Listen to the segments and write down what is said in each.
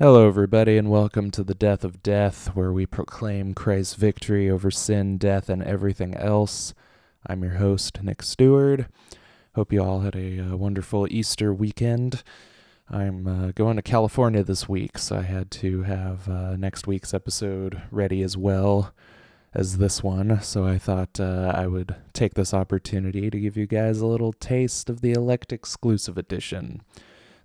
Hello, everybody, and welcome to the Death of Death, where we proclaim Christ's victory over sin, death, and everything else. I'm your host, Nick Stewart. Hope you all had a uh, wonderful Easter weekend. I'm uh, going to California this week, so I had to have uh, next week's episode ready as well as this one. So I thought uh, I would take this opportunity to give you guys a little taste of the Elect Exclusive Edition.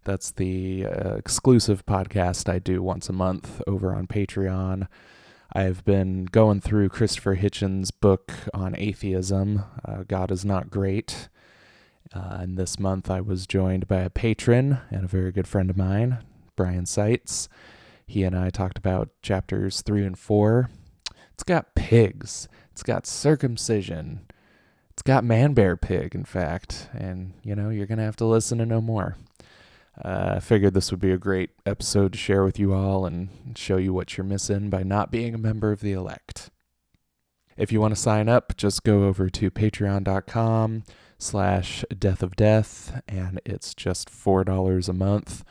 That's the uh, exclusive podcast I do once a month over on Patreon. I've been going through Christopher Hitchens' book on atheism, uh, God is Not Great. Uh, and this month I was joined by a patron and a very good friend of mine, Brian Seitz. He and I talked about chapters three and four. It's got pigs, it's got circumcision, it's got man bear pig, in fact. And, you know, you're going to have to listen to know more. Uh, I figured this would be a great episode to share with you all and show you what you're missing by not being a member of the elect. If you want to sign up, just go over to patreon.com slash death of death, and it's just $4 a month.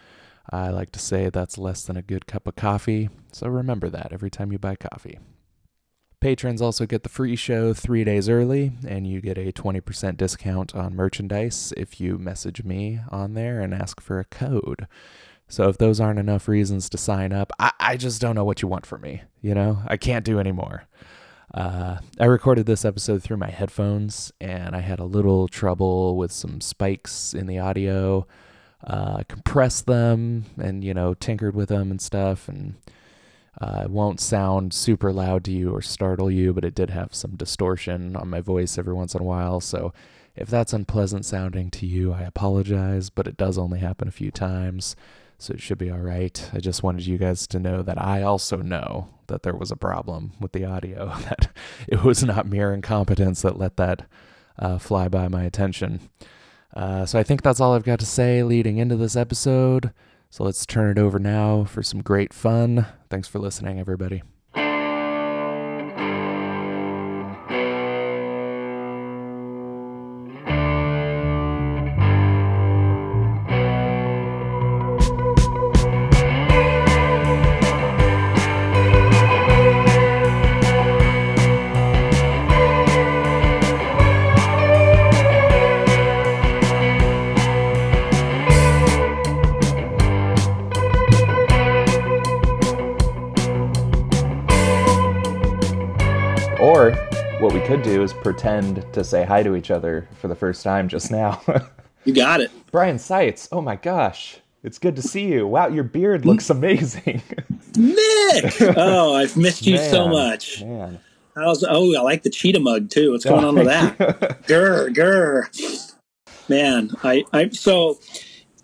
I like to say that's less than a good cup of coffee, so remember that every time you buy coffee. Patrons also get the free show three days early, and you get a 20% discount on merchandise if you message me on there and ask for a code. So if those aren't enough reasons to sign up, I, I just don't know what you want from me. You know, I can't do anymore. Uh, I recorded this episode through my headphones, and I had a little trouble with some spikes in the audio. Uh, compressed them and you know tinkered with them and stuff, and uh, it won't sound super loud to you or startle you, but it did have some distortion on my voice every once in a while. So if that's unpleasant sounding to you, I apologize, but it does only happen a few times. So it should be all right. I just wanted you guys to know that I also know that there was a problem with the audio, that it was not mere incompetence that let that uh, fly by my attention. Uh, so I think that's all I've got to say leading into this episode. So let's turn it over now for some great fun. Thanks for listening, everybody. Pretend to say hi to each other for the first time just now. You got it. Brian Seitz, oh my gosh. It's good to see you. Wow, your beard looks amazing. Nick! Oh, I've missed you so much. Man. How's, oh, I like the cheetah mug too. What's going Oh, on with that? Grr, grr. Man, I, I, so,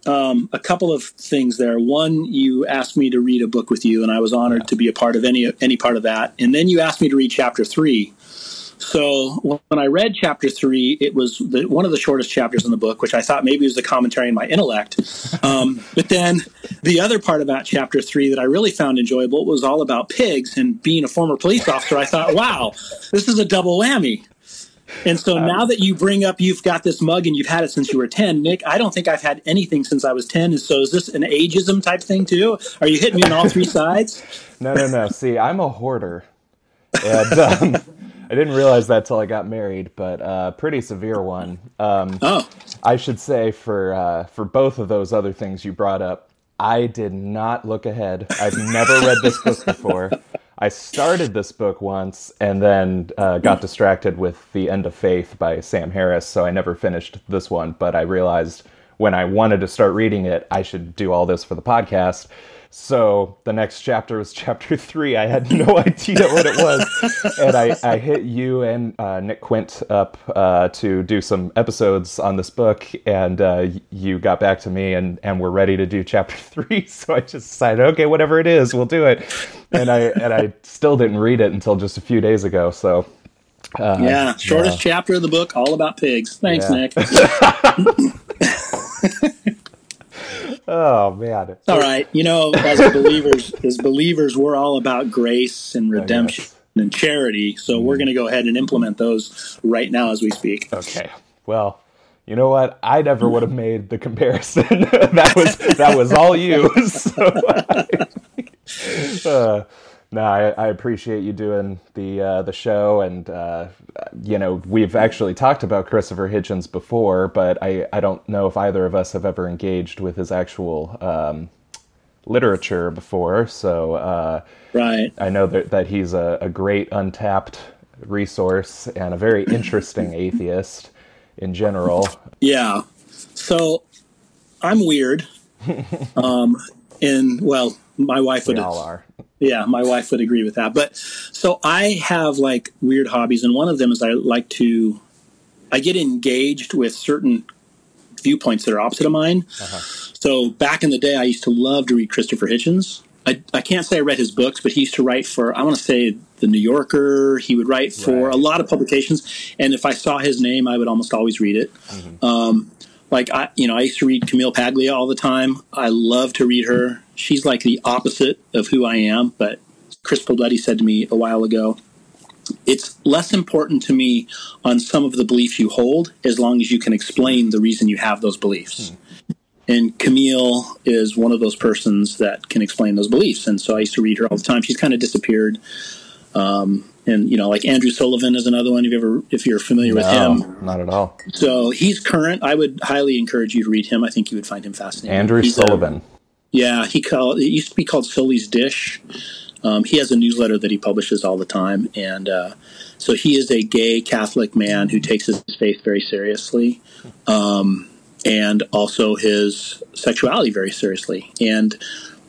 um, a couple of things there. One, you asked me to read a book with you, and I was honored to be a part of any any part of that. And then you asked me to read chapter three. So when I read chapter three, it was the, one of the shortest chapters in the book, which I thought maybe was the commentary on my intellect. Um, but then the other part about chapter three that I really found enjoyable was all about pigs. And being a former police officer, I thought, wow, this is a double whammy. And so now that you bring up you've got this mug and you've had it since you were 10, Nick, I don't think I've had anything since I was 10. And so is this an ageism type thing too? Are you hitting me on all three sides? No, no, no. See, I'm a hoarder. And um, I didn't realize that till I got married, but uh, pretty severe one. Um, Oh, I should say for uh, for both of those other things you brought up, I did not look ahead. I've never read this book before. I started this book once and then uh, got distracted with The End of Faith by Sam Harris, so I never finished this one. But I realized when I wanted to start reading it, I should do all this for the podcast. So the next chapter was chapter three. I had no idea what it was, and I, I hit you and uh, Nick Quint up uh, to do some episodes on this book, and uh, you got back to me, and and we're ready to do chapter three. So I just decided, okay, whatever it is, we'll do it. And I and I still didn't read it until just a few days ago. So uh, yeah. Shortest chapter of the book, all about pigs. Thanks, Yeah. Nick. Oh man, All right. You know, as believers, as believers, we're all about grace and redemption yes. and charity. So we're going to go ahead and implement those right now as we speak. Okay. Well, you know what? I never would have made the comparison. that was that was all you. So uh, no, I, I, appreciate you doing the uh, the show, and uh, you know we've actually talked about Christopher Hitchens before, but I, I don't know if either of us have ever engaged with his actual um, literature before. So uh, right, I know that that he's a, a great untapped resource and a very interesting atheist in general. Yeah, so I'm weird, um, and well, my wife we would all are yeah, my wife would agree with that. But so I have like weird hobbies, and one of them is I like to, I get engaged with certain viewpoints that are opposite of mine. Uh-huh. So back in the day, I used to love to read Christopher Hitchens. I, I can't say I read his books, but he used to write for, I want to say, The New Yorker. He would write for right. a lot of publications. And if I saw his name, I would almost always read it. Mm-hmm. Um, like I, you know, I used to read Camille Paglia all the time. I love to read her. She's like the opposite of who I am. But Chris Poletti said to me a while ago, it's less important to me on some of the beliefs you hold as long as you can explain the reason you have those beliefs. Hmm. And Camille is one of those persons that can explain those beliefs. And so I used to read her all the time. She's kind of disappeared. Um, and you know, like Andrew Sullivan is another one. If you ever, if you're familiar no, with him, not at all. So he's current. I would highly encourage you to read him. I think you would find him fascinating. Andrew he's Sullivan. A, yeah, he called. It used to be called Sully's Dish. Um, he has a newsletter that he publishes all the time, and uh, so he is a gay Catholic man who takes his faith very seriously, um, and also his sexuality very seriously. And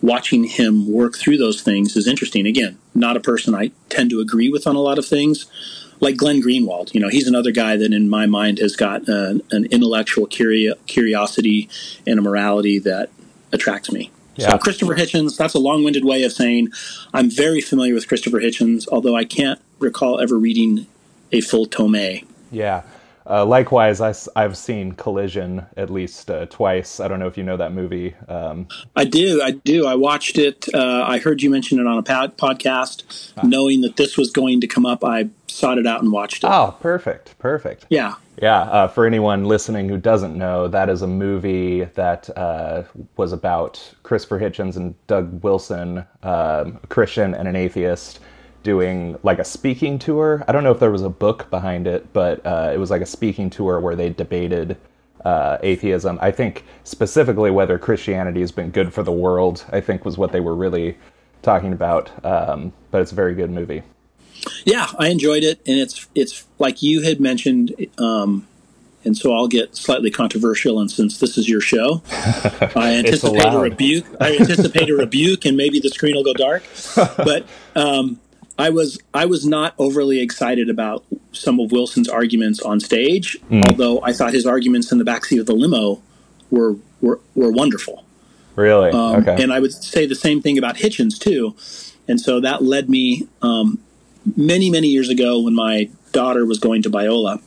watching him work through those things is interesting. Again, not a person I tend to agree with on a lot of things. Like Glenn Greenwald, you know, he's another guy that in my mind has got an, an intellectual curio- curiosity and a morality that attracts me. Yeah. So Christopher Hitchens, that's a long-winded way of saying I'm very familiar with Christopher Hitchens, although I can't recall ever reading a full tome. Yeah. Uh, likewise, I, have seen Collision at least uh, twice. I don't know if you know that movie. Um, I do. I do. I watched it. Uh, I heard you mention it on a pod- podcast. Ah. Knowing that this was going to come up, I sought it out and watched it. Oh, perfect. Perfect. Yeah. Yeah. Uh, for anyone listening who doesn't know, that is a movie that uh, was about Christopher Hitchens and Doug Wilson, um, a Christian and an atheist doing like a speaking tour. I don't know if there was a book behind it, but uh, it was like a speaking tour where they debated uh, atheism. I think specifically whether Christianity has been good for the world. I think was what they were really talking about. Um, but it's a very good movie. Yeah, I enjoyed it, and it's it's like you had mentioned. Um, and so I'll get slightly controversial. And since this is your show, I anticipate a rebuke. I anticipate a rebuke, and maybe the screen will go dark. But um, I was I was not overly excited about some of Wilson's arguments on stage, mm. although I thought his arguments in the backseat of the limo were were, were wonderful. Really? Um, okay. And I would say the same thing about Hitchens too. And so that led me um, many many years ago when my daughter was going to Biola.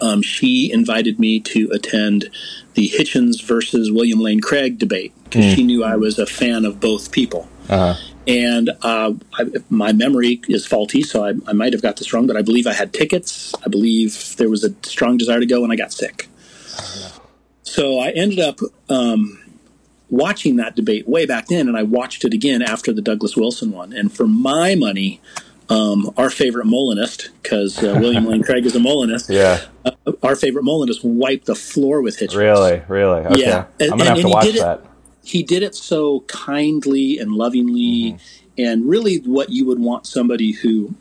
Um, she invited me to attend the Hitchens versus William Lane Craig debate because mm. she knew I was a fan of both people. Uh-huh. And uh, I, my memory is faulty, so I, I, might have got this wrong, but I believe I had tickets. I believe there was a strong desire to go, and I got sick. So I ended up um, watching that debate way back then, and I watched it again after the Douglas Wilson one. And for my money, um, our favorite Molinist, because uh, William Lane Craig is a Molinist. Yeah. Uh, our favorite Molinist wiped the floor with Hitchens. Really, really. Okay. Yeah. I'm gonna and, have to watch that. It, he did it so kindly and lovingly, mm-hmm. and really what you would want somebody who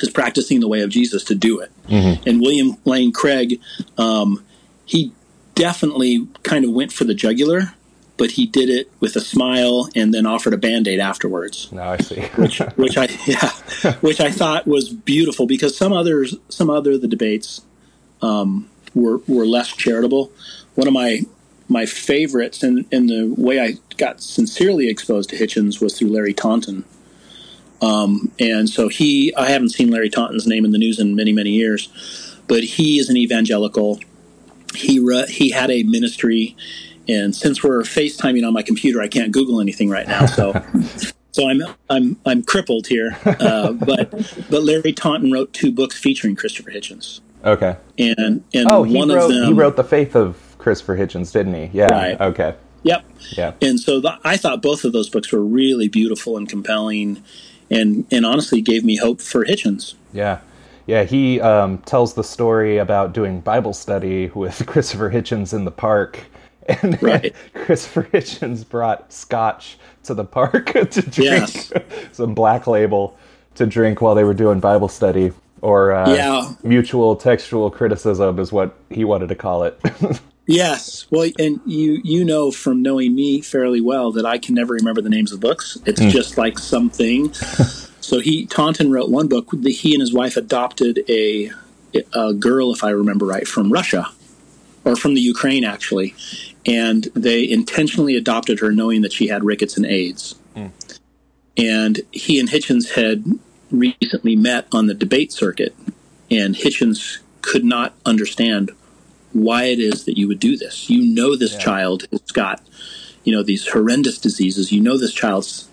is practicing the way of Jesus to do it. Mm-hmm. And William Lane Craig, um, he definitely kind of went for the jugular, but he did it with a smile and then offered a band aid afterwards. Now I see. which, which I yeah, which I thought was beautiful because some others, some other the debates um, were were less charitable. One of my my favorites and, and the way I got sincerely exposed to Hitchens was through Larry Taunton. Um, and so he, I haven't seen Larry Taunton's name in the news in many, many years, but he is an evangelical. He, re, he had a ministry, and since we're FaceTiming on my computer, I can't Google anything right now. So, so I'm, I'm, I'm crippled here. Uh, but, but Larry Taunton wrote two books featuring Christopher Hitchens. Okay. And, and oh, he wrote, them, he wrote The Faith of Christopher Hitchens, didn't he? Yeah. Right. Okay. Yep. Yeah. And so the, I thought both of those books were really beautiful and compelling, and and honestly gave me hope for Hitchens. Yeah. Yeah, he um, tells the story about doing Bible study with Christopher Hitchens in the park. And Right. Christopher Hitchens brought scotch to the park to drink Yes. some black label to drink while they were doing Bible study. Or uh, Yeah. mutual textual criticism is what he wanted to call it. Yes. Well, and you you know from knowing me fairly well that I can never remember the names of books. It's hmm. just like something. so he Taunton wrote one book. The, he and his wife adopted a a girl, if I remember right, from Russia or from the Ukraine actually, and they intentionally adopted her knowing that she had rickets and AIDS. Hmm. And he and Hitchens had recently met on the debate circuit, and Hitchens could not understand why it is that you would do this. You know this child has got, you know, these horrendous diseases. You know this child's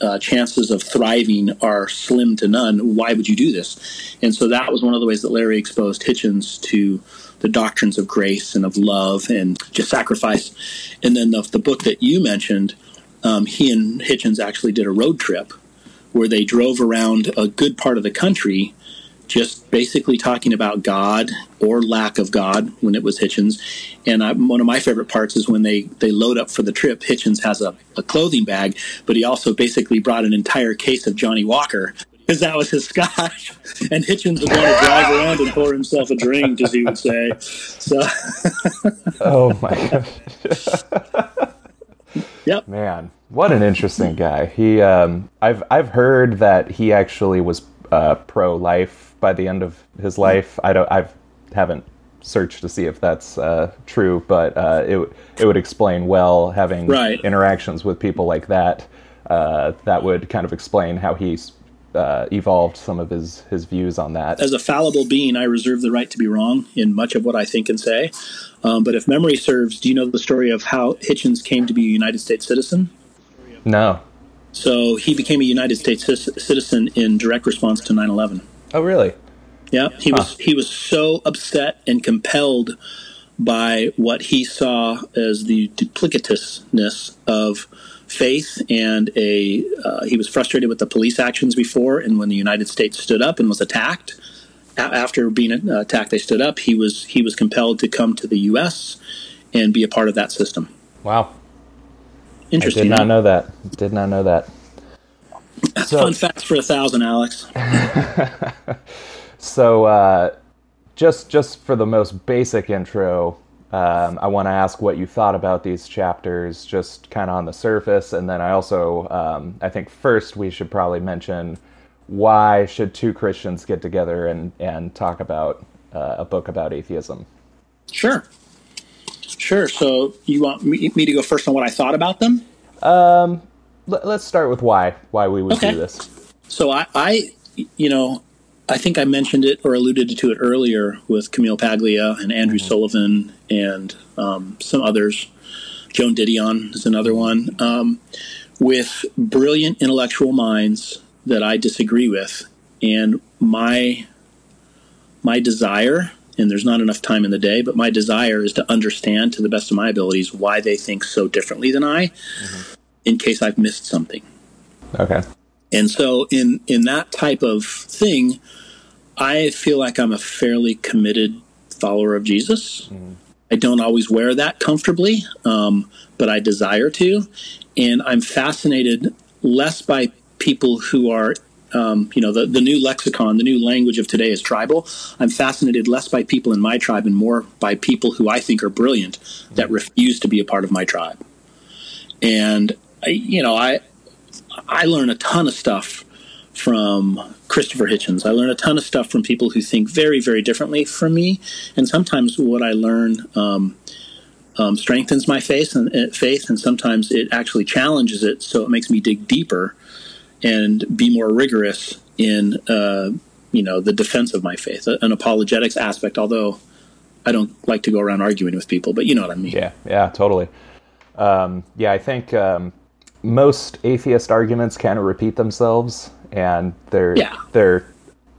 uh, chances of thriving are slim to none. Why would you do this? And so that was one of the ways that Larry exposed Hitchens to the doctrines of grace and of love and just sacrifice. And then the, the book that you mentioned, um, he and Hitchens actually did a road trip where they drove around a good part of the country just basically talking about God or lack of God when it was Hitchens. And I, one of my favorite parts is when they, they load up for the trip, Hitchens has a, a clothing bag, but he also basically brought an entire case of Johnnie Walker because that was his scotch. And Hitchens would want to drive around and pour himself a drink, as he would say. So, oh my gosh. yep. Man, what an interesting guy. He, um, I've I've heard that he actually was uh, pro-life by the end of his life. I don't, I've haven't searched to see if that's uh, true, but uh, it it would explain well having Right. interactions with people like that. Uh, that would kind of explain how he's uh, evolved some of his his views on that. as a fallible being, I reserve the right to be wrong in much of what I think and say. Um, but if memory serves, do you know the story of how Hitchens came to be a United States citizen? No. So he became a United States ci- citizen in direct response to 9/11. Oh, really? Yeah, he was he was so upset and compelled by what he saw as the duplicitousness of faith and a uh, he was frustrated with the police actions before and when the United States stood up and was attacked a- after being attacked they stood up he was he was compelled to come to the US and be a part of that system Wow. interesting I did not huh? know that. Did not know that. That's so- fun facts for a thousand Alex. So, uh, just just for the most basic intro, um, I want to ask what you thought about these chapters, just kind of on the surface, and then I also, um, I think first we should probably mention why should two Christians get together and and talk about uh, a book about atheism? sure. Sure so you want me, me to go first on what I thought about them Let, let's start with why why we would Okay. do this. So I, I, you know, I think I mentioned it or alluded to it earlier with Camille Paglia and Andrew Sullivan and um, some others. Joan Didion is another one. Um, with brilliant intellectual minds that I disagree with, and my my desire, and there's not enough time in the day, but my desire is to understand to the best of my abilities why they think so differently than I, in case I've missed something. Okay. And so in in that type of thing, I feel like I'm a fairly committed follower of Jesus. I don't always wear that comfortably, um, but I desire to, and I'm fascinated less by people who are. Um, you know the, the new lexicon, the new language of today is tribal. I'm fascinated less by people in my tribe and more by people who I think are brilliant that refuse to be a part of my tribe. And you know, I I learn a ton of stuff from Christopher Hitchens. I learn a ton of stuff from people who think very, very differently from me. And sometimes what I learn um, um, strengthens my faith and, uh, faith, and sometimes it actually challenges it. So it makes me dig deeper and be more rigorous in, uh, you know, the defense of my faith, an apologetics aspect. Although I don't like to go around arguing with people, but you know what I mean. Yeah, yeah, totally. Um, yeah, I think um, most atheist arguments kind of repeat themselves, and they're Yeah. they're.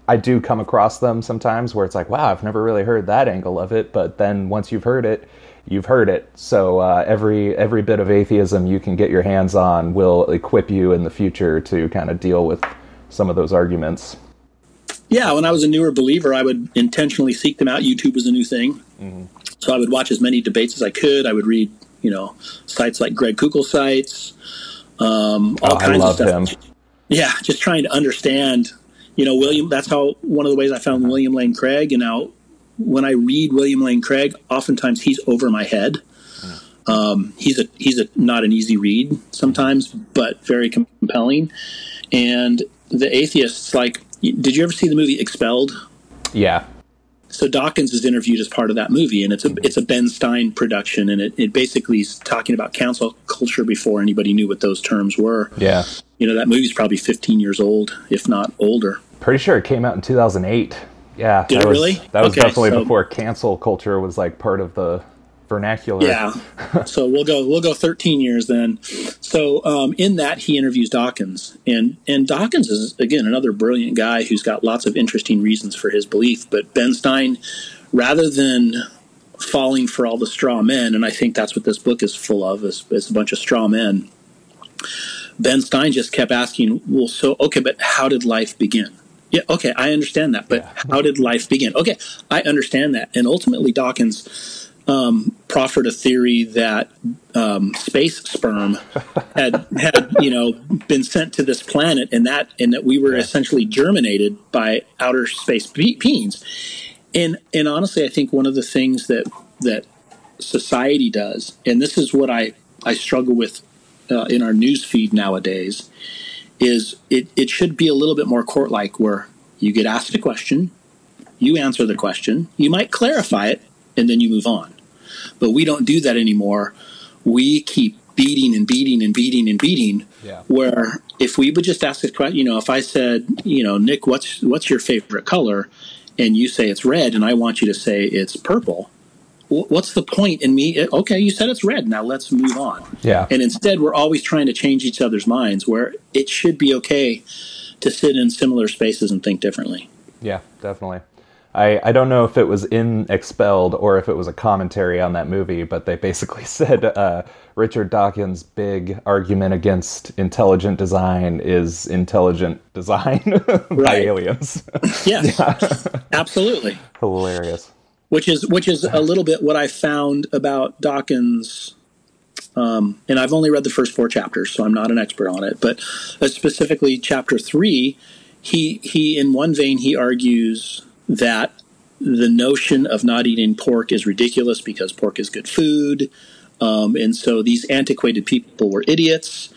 I do come across them sometimes where it's like, wow, I've never really heard that angle of it, but then once you've heard it, you've heard it. So uh, every every bit of atheism you can get your hands on will equip you in the future to kind of deal with some of those arguments. Yeah, when I was a newer believer, I would intentionally seek them out. YouTube was a new thing, mm-hmm. so I would watch as many debates as I could. I would read, you know, sites like Greg Koukl sites, um, all oh, kinds of stuff. Him. Yeah, just trying to understand. You know, William. That's how one of the ways I found William Lane Craig. And now, when I read William Lane Craig, oftentimes he's over my head. Um, he's a he's a not an easy read sometimes, but very compelling. And the atheists, like, did you ever see the movie Expelled? Yeah. So Dawkins is interviewed as part of that movie, and it's a it's a Ben Stein production, and it, it basically is talking about cancel culture before anybody knew what those terms were. Yeah. You know that movie's probably 15 years old, if not older. Pretty sure it came out in 2008. Yeah. Did that it was, really? That was okay, definitely so, before cancel culture was like part of the vernacular. Yeah. so we'll go we'll go 13 years then. So um, in that he interviews Dawkins, and and Dawkins is again another brilliant guy who's got lots of interesting reasons for his belief. But Ben Stein, rather than falling for all the straw men, and I think that's what this book is full of is, is a bunch of straw men. Ben Stein just kept asking, well, so okay, but how did life begin? Yeah, okay, I understand that, but yeah. how did life begin? Okay, I understand that, and ultimately Dawkins um, proffered a theory that um, space sperm had had you know been sent to this planet, and that and that we were yeah. essentially germinated by outer space beings. And and honestly, I think one of the things that that society does, and this is what I I struggle with uh, in our news feed nowadays, is it it should be a little bit more court like, where you get asked a question, you answer the question, you might clarify it, and then you move on. But we don't do that anymore. We keep beating and beating and beating and beating. Yeah. Where if we would just ask a question, you know, if I said, you know, Nick, what's what's your favorite color, and you say it's red, and I want you to say it's purple. What's the point in me? Eh, okay, you said it's red. Now let's move on. Yeah. And instead, we're always trying to change each other's minds. Where it should be okay to sit in similar spaces and think differently. Yeah, definitely. I, I don't know if it was in Expelled or if it was a commentary on that movie, but they basically said uh, Richard Dawkins' big argument against intelligent design is intelligent design by aliens. yes, yeah. absolutely. Hilarious. Which is which is a little bit what I found about Dawkins. Um, and I've only read the first four chapters, so I'm not an expert on it. But uh, specifically, chapter three, he he in one vein he argues that the notion of not eating pork is ridiculous because pork is good food. Um, and so these antiquated people were idiots.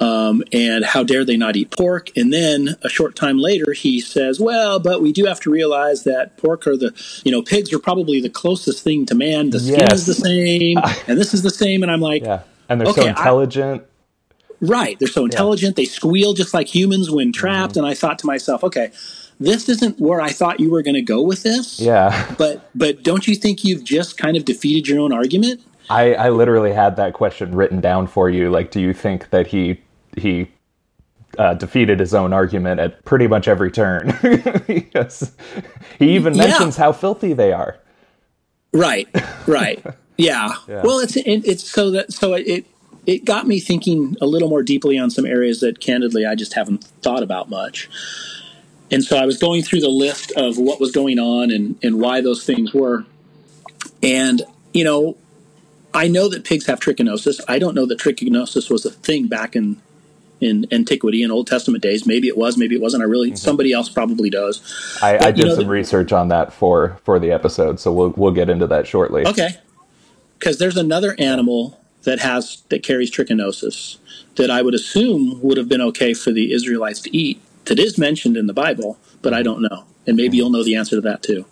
Um, and how dare they not eat pork? And then a short time later, he says, "Well, but we do have to realize that pork are the, you know, pigs are probably the closest thing to man. The skin yes. is the same, and this is the same." And I'm like, "Yeah," and they're okay, so intelligent. I, right, they're so intelligent. Yeah. They squeal just like humans when trapped. Mm-hmm. And I thought to myself, "Okay, this isn't where I thought you were going to go with this. Yeah. But but don't you think you've just kind of defeated your own argument? I, I literally had that question written down for you. Like, do you think that he he uh, defeated his own argument at pretty much every turn? yes. He even mentions yeah. how filthy they are. Right. Right. yeah. yeah. Well, it's it, it's so that so it it got me thinking a little more deeply on some areas that candidly I just haven't thought about much. And so I was going through the list of what was going on and, and why those things were. And, you know, I know that pigs have trichinosis. I don't know that trichinosis was a thing back in in antiquity in Old Testament days. Maybe it was, maybe it wasn't. I really mm-hmm. somebody else probably does. I, but, I did know, some the, research on that for for the episode, so we'll we'll get into that shortly. Okay, because there's another animal that has that carries trichinosis that I would assume would have been okay for the Israelites to eat, that is mentioned in the Bible, but I don't know. And maybe you'll know the answer to that too.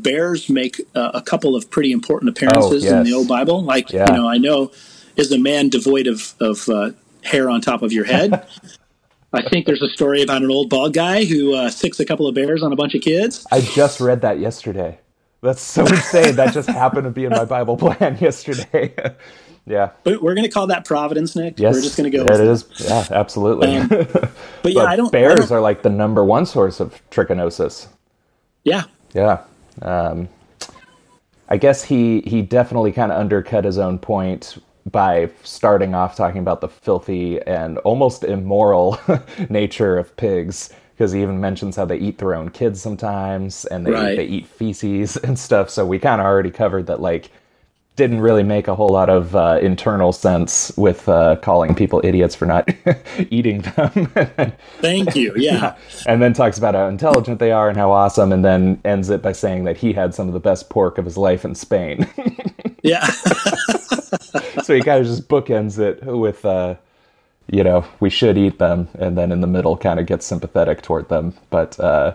Bears make uh, a couple of pretty important appearances oh, yes. in the old Bible. Like, yeah. you know, I know, is a man devoid of, of uh, hair on top of your head? I think there's a story about an old bald guy who uh, sicks a couple of bears on a bunch of kids. I just read that yesterday. That's so insane. that just happened to be in my Bible plan yesterday. Yeah. But we're going to call that Providence, Nick. Yes. We're just going to go. It is. Yeah, absolutely. Um, but, but yeah, I don't. Bears I don't, are like the number one source of trichinosis. Yeah. Yeah. Um, I guess he he definitely kind of undercut his own point by starting off talking about the filthy and almost immoral nature of pigs because he even mentions how they eat their own kids sometimes and they Right. they eat feces and stuff. So we kind of already covered that like didn't really make a whole lot of uh, internal sense with uh, calling people idiots for not eating them. Thank you. Yeah. and then talks about how intelligent they are and how awesome, and then ends it by saying that he had some of the best pork of his life in Spain. Yeah. so he kind of just bookends it with, uh, you know, we should eat them, and then in the middle kind of gets sympathetic toward them. But uh,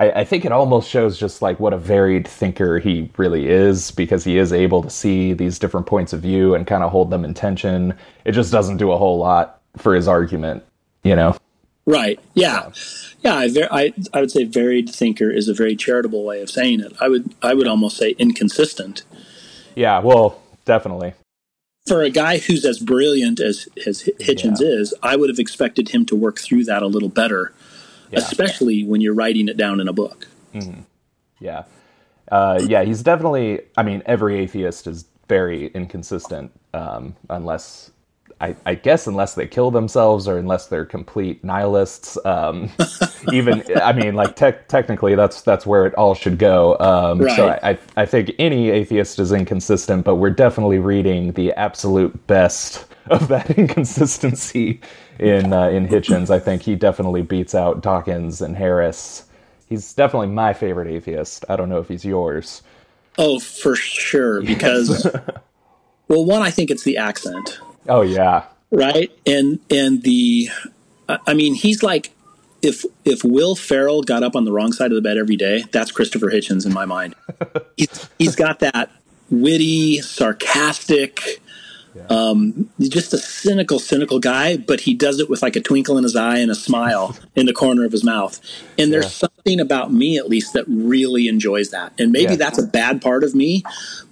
I, I think it almost shows just like what a varied thinker he really is, because he is able to see these different points of view and kind of hold them in tension. It just doesn't do a whole lot for his argument, you know. Right. Yeah. Yeah. I, ver- I I would say varied thinker is a very charitable way of saying it. I would I would almost say inconsistent Yeah, well, definitely. for a guy who's as brilliant as as Hitchens Yeah. is. I would have expected him to work through that a little better, especially when you're writing it down in a book. Yeah. Uh, yeah, he's definitely. I mean, every atheist is very inconsistent, um, unless I, I guess unless they kill themselves or unless they're complete nihilists. Um, even I mean, like tech technically, that's that's where it all should go. Um, So Right. I, I think any atheist is inconsistent, but we're definitely reading the absolute best of that inconsistency in uh, in Hitchens. I think he definitely beats out Dawkins and Harris. He's definitely my favorite atheist. I don't know if he's yours. Oh, for sure. Because well, one, I think it's the accent. Oh yeah, right and and the I- i mean he's like if if will ferrell got up on the wrong side of the bed every day that's christopher hitchens in my mind he's, he's got that witty sarcastic um, just a cynical cynical guy but he does it with like a twinkle in his eye and a smile in the corner of his mouth. And there's something about me at least that really enjoys that. And maybe Yeah. that's a bad part of me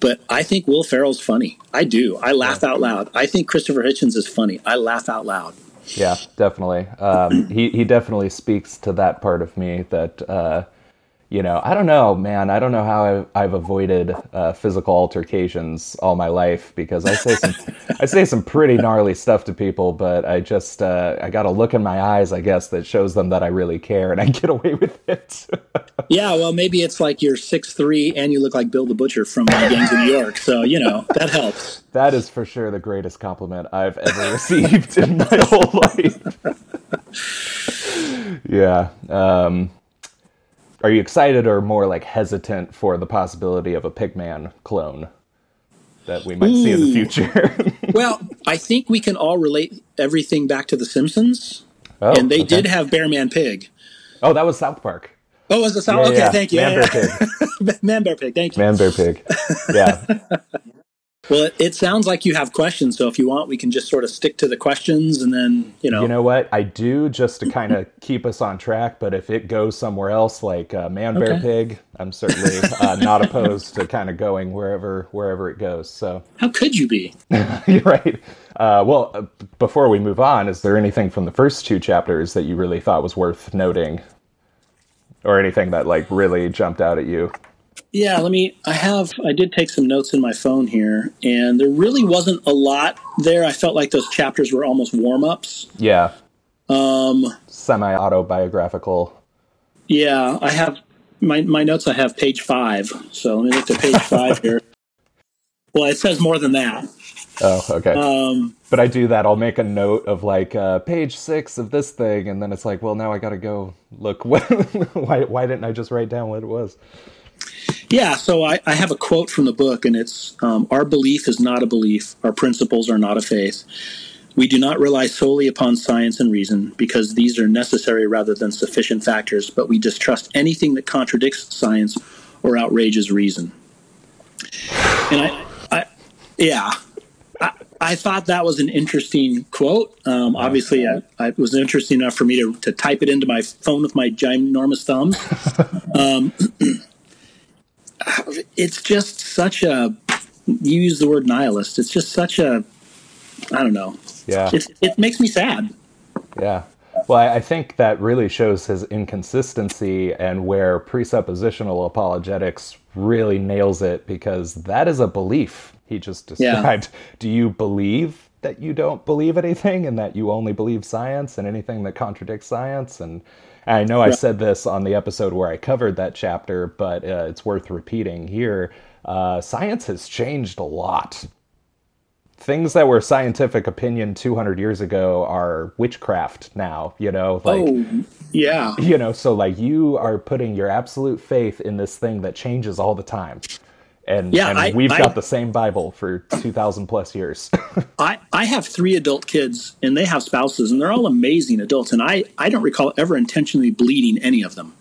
but i think will ferrell's funny. I do. I laugh out loud. I think christopher hitchens is funny. I laugh out loud. Yeah, definitely. Um, he he definitely speaks to that part of me that uh, you know. I don't know, man. I don't know how I've, I've avoided uh, physical altercations all my life because I say some I say some pretty gnarly stuff to people, but I just uh, I got a look in my eyes, I guess, that shows them that I really care, and I get away with it. Yeah, well, maybe it's like you're six three and you look like Bill the Butcher from uh, Gangs of New York. So you know that helps. That is for sure the greatest compliment I've ever received in my whole life. yeah. Um, are you excited or more like hesitant for the possibility of a Pigman clone that we might see in the future? Well, I think we can all relate everything back to The Simpsons, oh, and they okay. did have Bear Man Pig. Oh, that was South Park. Oh, was it South? Yeah, okay, yeah. thank you. Man Yeah, Bear. Pig. Man Bear Pig. Thank you. Man Bear Pig. Yeah. Well, it, sounds like you have questions, so if you want, we can just sort of stick to the questions, and then you know. You know what? I do just to kind of keep us on track, but if it goes somewhere else, like uh, Man Bear Okay. Pig, I'm certainly uh, not opposed to kind of going wherever wherever it goes. So how could you be? you're right. Uh, well, uh, before we move on, is there anything from the first two chapters that you really thought was worth noting, or anything that like really jumped out at you? Yeah, let me. I have. I did take some notes in my phone here, and there really wasn't a lot there. I felt like those chapters were almost warm ups. Yeah, Um, semi autobiographical. yeah, I have my my notes. I have page five. So let me look to page five here. Well, it says more than that. Oh, okay. Um, But I do that. I'll make a note of like uh, page six of this thing, and then it's like, well, now I got to go look. What, why, why didn't I just write down what it was? Yeah, so I, I have a quote from the book, and it's um, Our belief is not a belief, our principles are not a faith. We do not rely solely upon science and reason because these are necessary rather than sufficient factors, but we distrust anything that contradicts science or outrages reason. And I, I yeah, I, I thought that was an interesting quote. Um, obviously, I, I, it was interesting enough for me to, to type it into my phone with my ginormous thumbs. um, it's just such a, you use the word nihilist. It's just such a, I don't know. Yeah, It, it makes me sad. yeah. Well, I think that really shows his inconsistency and where presuppositional apologetics really nails it because that is a belief he just described. Yeah. Do you believe that you don't believe anything and that you only believe science and anything that contradicts science? And I know I said this on the episode where I covered that chapter, but uh, it's worth repeating here. Uh, science has changed a lot. Things that were scientific opinion 200 years ago are witchcraft now you know like oh, yeah. you know so like you are putting your absolute faith in this thing that changes all the time and, yeah, and I, we've I, got the same bible for 2000 plus years. I i have three adult kids and they have spouses and they're all amazing adults and i i don't recall ever intentionally bleeding any of them.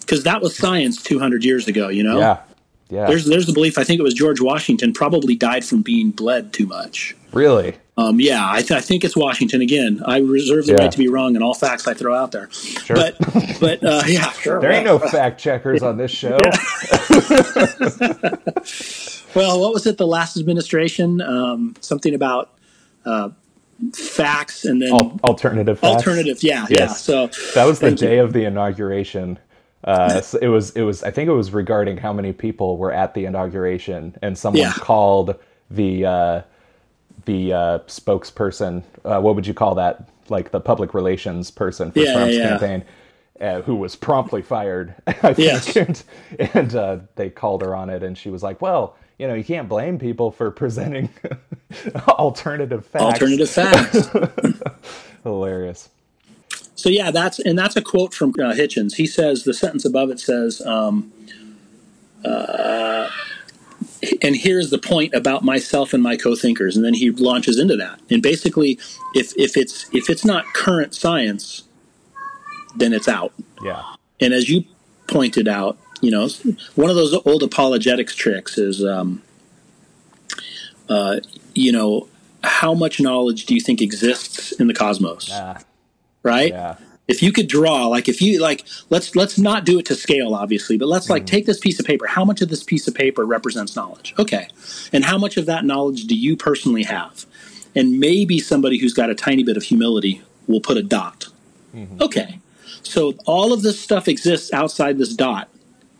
Because that was science 200 years ago you know? Yeah yeah. There's there's the belief. I think it was George Washington probably died from being bled too much. Really? Um, yeah, I, th- I, think it's Washington again. I reserve the yeah. right to be wrong in all facts I throw out there. Sure. But but uh, yeah, sure. There ain't no fact checkers on this show. Well, what was it? The last administration, um, something about uh, facts and then Al- alternative facts. alternative. Yeah, yes. yeah. So that was the day you. of the inauguration. Uh, so it was it was I think it was regarding how many people were at the inauguration, and someone yeah. called the uh, the uh, spokesperson. Uh, what would you call that? Like the public relations person for yeah, Trump's yeah. campaign. Uh, who was promptly fired, I think, yes. and, and uh, they called her on it, and she was like, "Well, you know, you can't blame people for presenting alternative facts." Alternative facts. Hilarious. So yeah, that's and that's a quote from uh, Hitchens. He says the sentence above it says, um, uh, "And here's the point about myself and my co-thinkers," and then he launches into that. And basically, if if it's if it's not current science, then it's out. Yeah. And as you pointed out, you know, one of those old apologetics tricks is, um, uh, you know, how much knowledge do you think exists in the cosmos? Ah right? Yeah. If you could draw, like if you like, let's let's not do it to scale, obviously, but let's like mm. take this piece of paper. How much of this piece of paper represents knowledge? Okay, and how much of that knowledge do you personally have? And maybe somebody who's got a tiny bit of humility will put a dot. Mm-hmm. Okay, so all of this stuff exists outside this dot,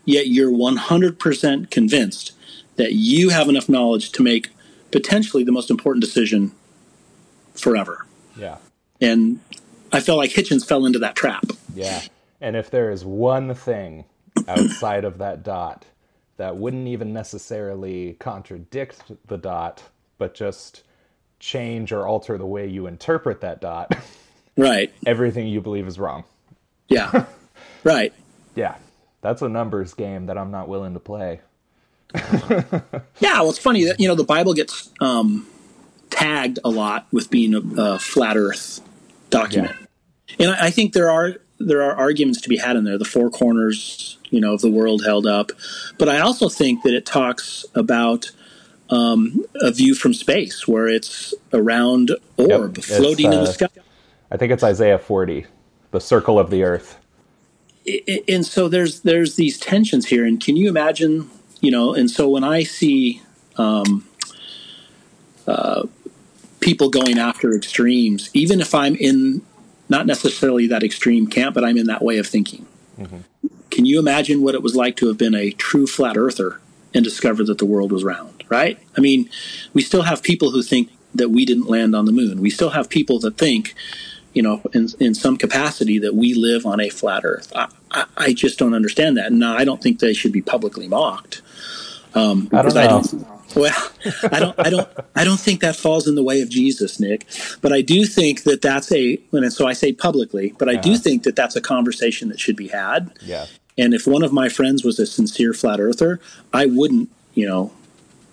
yet you're 100% convinced that you have enough knowledge to make potentially the most important decision forever. Yeah. And I felt like Hitchens fell into that trap. Yeah. And if there is one thing outside of that dot that wouldn't even necessarily contradict the dot, but just change or alter the way you interpret that dot, right? Everything you believe is wrong. Yeah. right. Yeah. That's a numbers game that I'm not willing to play. yeah, well, it's funny that you know the Bible gets um, tagged a lot with being a, a flat Earth document. Yeah. And I, I think there are there are arguments to be had in there, the four corners, you know, of the world held up. But I also think that it talks about um, a view from space where it's a round orb yep. floating uh, in the uh, sky. I think it's Isaiah 40, the circle of the earth. And so there's there's these tensions here, and can you imagine, you know? And so when I see um, uh, people going after extremes, even if I'm in not necessarily that extreme camp, but I'm in that way of thinking. Mm-hmm. Can you imagine what it was like to have been a true flat earther and discover that the world was round, right? I mean, we still have people who think that we didn't land on the moon. We still have people that think, you know, in, in some capacity that we live on a flat earth. I, I, I just don't understand that. And I don't think they should be publicly mocked. Um, I don't know. I don't, well, I don't, I don't, I don't think that falls in the way of Jesus, Nick. But I do think that that's a, and so I say publicly, but I uh-huh. do think that that's a conversation that should be had. Yeah. And if one of my friends was a sincere flat earther, I wouldn't, you know,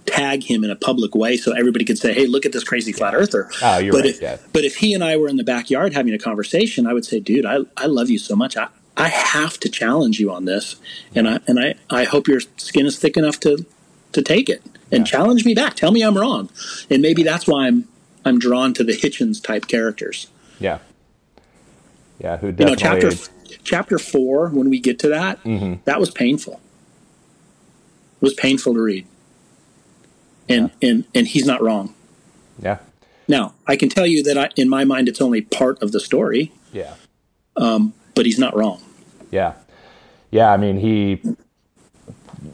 tag him in a public way so everybody could say, "Hey, look at this crazy flat earther." Oh, you're but right. If, yeah. But if he and I were in the backyard having a conversation, I would say, "Dude, I, I love you so much. I, I have to challenge you on this, and I and I, I hope your skin is thick enough to to take it." And yeah. challenge me back. Tell me I'm wrong, and maybe that's why I'm I'm drawn to the Hitchens type characters. Yeah, yeah. Who definitely... you know chapter chapter four when we get to that mm-hmm. that was painful. It was painful to read, and yeah. and and he's not wrong. Yeah. Now I can tell you that I, in my mind it's only part of the story. Yeah. Um, but he's not wrong. Yeah. Yeah. I mean, he.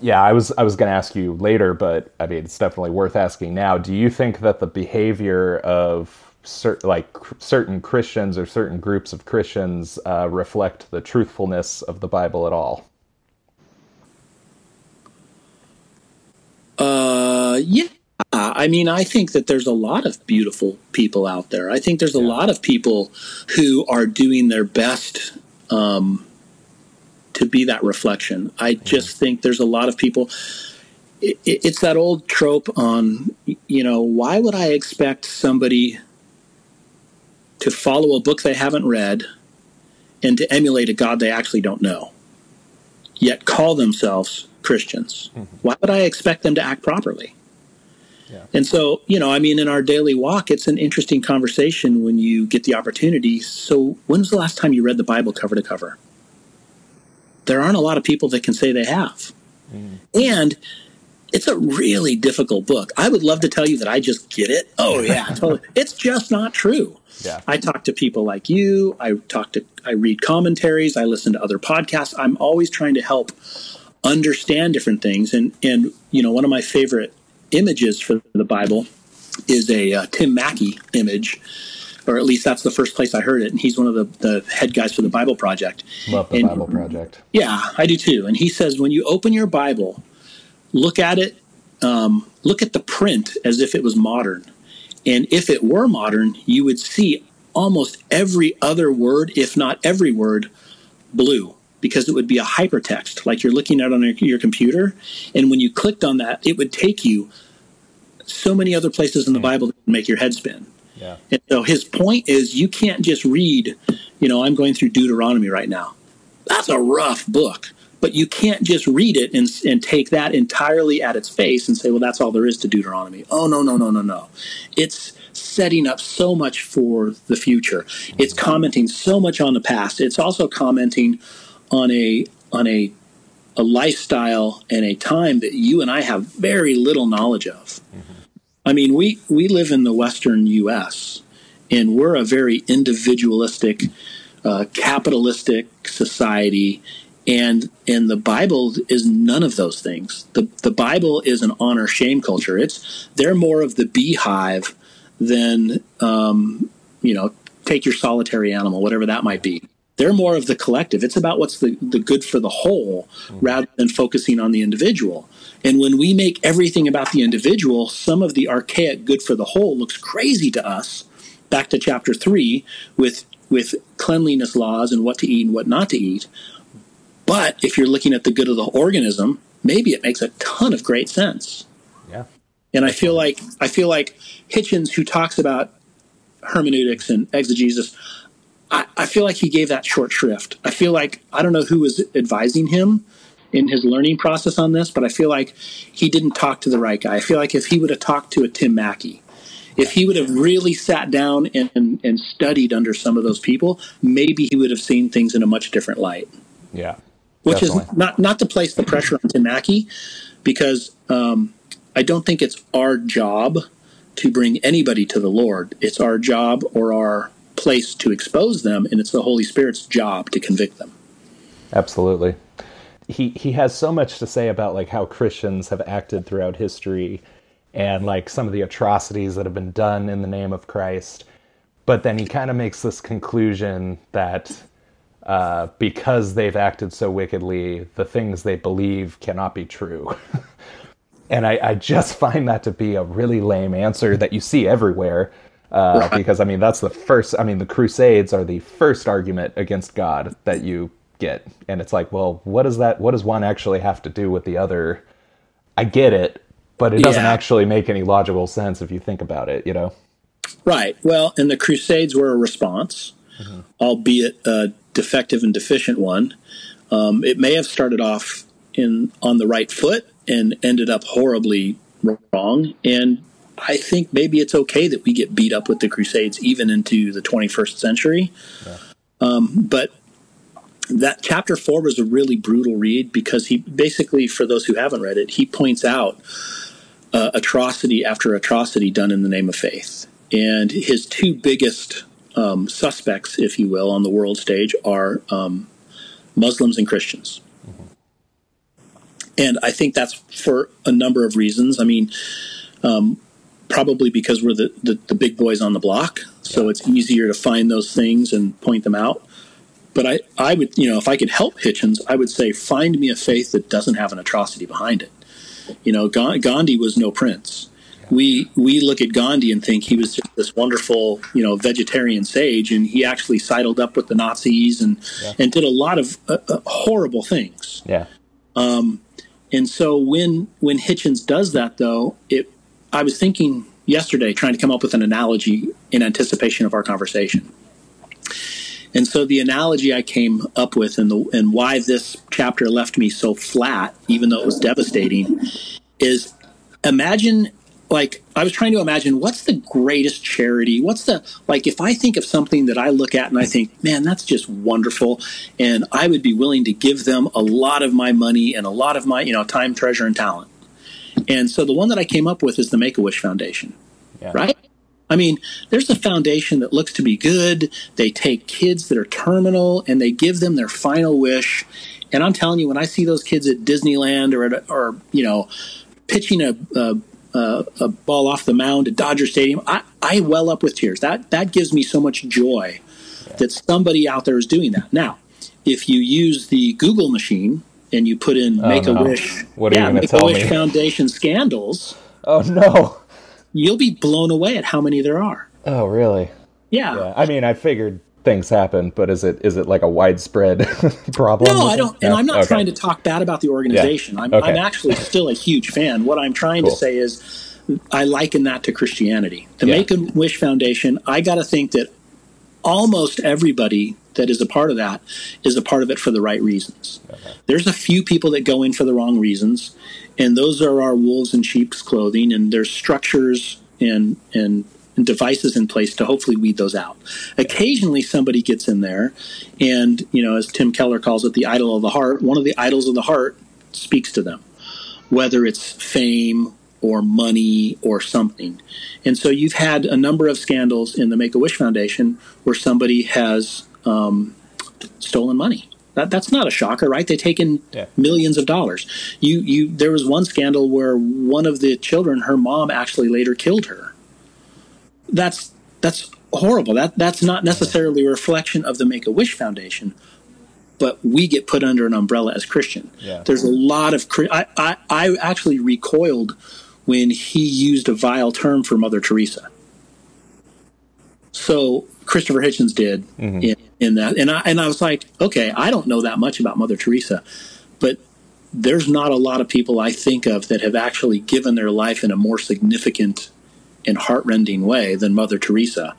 Yeah, I was I was going to ask you later, but I mean, it's definitely worth asking now. Do you think that the behavior of certain like cr- certain Christians or certain groups of Christians uh, reflect the truthfulness of the Bible at all? Uh, yeah. I mean, I think that there's a lot of beautiful people out there. I think there's a lot of people who are doing their best um, to be that reflection. I just think there's a lot of people. It, it's that old trope on, you know, why would I expect somebody to follow a book they haven't read and to emulate a God they actually don't know, yet call themselves Christians? Mm-hmm. Why would I expect them to act properly? Yeah. And so, you know, I mean, in our daily walk, it's an interesting conversation when you get the opportunity. So, when was the last time you read the Bible cover to cover? There aren't a lot of people that can say they have. Mm. And it's a really difficult book. I would love to tell you that I just get it. Oh, yeah, totally. It's just not true. Yeah. I talk to people like you. I talk to, I read commentaries. I listen to other podcasts. I'm always trying to help understand different things. And, and, you know, one of my favorite images for the Bible is a uh, Tim Mackie image, or at least that's the first place I heard it. And he's one of the, the head guys for the Bible Project. Love the and, Bible Project. Yeah, I do too. And he says when you open your Bible, look at it, um, look at the print as if it was modern. And if it were modern, you would see almost every other word, if not every word, blue because it would be a hypertext like you're looking at on your, computer. And when you clicked on that, it would take you so many other places in the hmm. Bible that would make your head spin. Yeah. And so his point is you can't just read, you know, I'm going through Deuteronomy right now. That's a rough book, but you can't just read it and, and take that entirely at its face and say, well, that's all there is to Deuteronomy. Oh, no, no, no, no, no. It's setting up so much for the future. It's commenting so much on the past. It's also commenting on a on a a lifestyle and a time that you and I have very little knowledge of. Mm-hmm. I mean, we we live in the Western U.S. and we're a very individualistic, uh, capitalistic society, and and the Bible is none of those things. the The Bible is an honor shame culture. It's they're more of the beehive than um, you know. Take your solitary animal, whatever that might be. They're more of the collective. It's about what's the, the good for the whole mm-hmm. rather than focusing on the individual. And when we make everything about the individual, some of the archaic good for the whole looks crazy to us. Back to chapter three with with cleanliness laws and what to eat and what not to eat. But if you're looking at the good of the organism, maybe it makes a ton of great sense. Yeah. And I feel like I feel like Hitchens, who talks about hermeneutics and exegesis, I, I feel like he gave that short shrift. I feel like I don't know who was advising him in his learning process on this, but I feel like he didn't talk to the right guy. I feel like if he would have talked to a Tim Mackie, if he would have really sat down and, and, and, studied under some of those people, maybe he would have seen things in a much different light. Yeah. Which definitely. is not, not to place the pressure on Tim Mackie, because um, I don't think it's our job to bring anybody to the Lord. It's our job or our place to expose them, and it's the Holy Spirit's job to convict them. Absolutely. He he has so much to say about like how Christians have acted throughout history and like some of the atrocities that have been done in the name of Christ. But then he kind of makes this conclusion that uh, because they've acted so wickedly, the things they believe cannot be true. and I, I, just find that to be a really lame answer that you see everywhere uh, because I mean that's the first. I mean the Crusades are the first argument against God that you get, and it's like, well, what does that? What does one actually have to do with the other? I get it, but it doesn't yeah. actually make any logical sense if you think about it. You know. Right. Well, and the Crusades were a response, mm-hmm. albeit a defective and deficient one. Um, it may have started off in on the right foot and ended up horribly wrong, and I think maybe it's okay that we get beat up with the Crusades even into the 21st century. Yeah. Um, but that chapter four was a really brutal read because he basically, for those who haven't read it, he points out uh, atrocity after atrocity done in the name of faith. And his two biggest um, suspects, if you will, on the world stage are um, Muslims and Christians. And I think that's for a number of reasons. I mean, um, probably because we're the, the, the, big boys on the block, so it's easier to find those things and point them out. But I, I would, you know, if I could help Hitchens, I would say find me a faith that doesn't have an atrocity behind it. You know, Gandhi was no prince we we look at Gandhi and think he was just this wonderful, you know, vegetarian sage, and he actually sidled up with the Nazis and yeah. and did a lot of uh, uh, horrible things. Yeah. Um, and so when when Hitchens does that, though, it I was thinking yesterday, trying to come up with an analogy in anticipation of our conversation. And so the analogy I came up with, and the and why this chapter left me so flat, even though it was devastating, is imagine like I was trying to imagine what's the greatest charity? What's the like if I think of something that I look at and I think, man, that's just wonderful and I would be willing to give them a lot of my money and a lot of my, you know, time, treasure and talent. And so the one that I came up with is the Make-A-Wish Foundation. Yeah. Right? I mean, there's a foundation that looks to be good. They take kids that are terminal and they give them their final wish. And I'm telling you, when I see those kids at Disneyland or at, or you know, pitching a, a uh, a ball off the mound at Dodger Stadium, I, I well up with tears. That that gives me so much joy yeah. that somebody out there is doing that. Now, if you use the Google machine and you put in oh, Make a Wish, what are yeah, Make a Wish Foundation scandals, oh no, you'll be blown away at how many there are. Oh really? Yeah. yeah. I mean, I figured things happen, but is it is it like a widespread problem? No, I don't. And I'm not okay. trying to talk bad about the organization. Yeah. I'm, okay. I'm, actually still a huge fan. What I'm trying cool. to say is, I liken that to Christianity. The yeah. Make a Wish Foundation. I got to think that almost everybody that is a part of that is a part of it for the right reasons. Okay. There's a few people that go in for the wrong reasons, and those are our wolves in sheep's clothing. And there's structures and and and devices in place to hopefully weed those out. Occasionally, somebody gets in there, and you know, as Tim Keller calls it, the idol of the heart. One of the idols of the heart speaks to them, whether it's fame or money or something. And so, you've had a number of scandals in the Make a Wish Foundation where somebody has um, stolen money. That, that's not a shocker, right? They take in yeah. millions of dollars. You, you. There was one scandal where one of the children, her mom, actually later killed her that's that's horrible. That that's not necessarily a reflection of the Make a Wish Foundation, but we get put under an umbrella as Christian. Yeah. There's a lot of I, I I actually recoiled when he used a vile term for Mother Teresa. So Christopher Hitchens did mm-hmm. in, in that, and I and I was like, okay, I don't know that much about Mother Teresa, but there's not a lot of people I think of that have actually given their life in a more significant and heartrending way than Mother Teresa.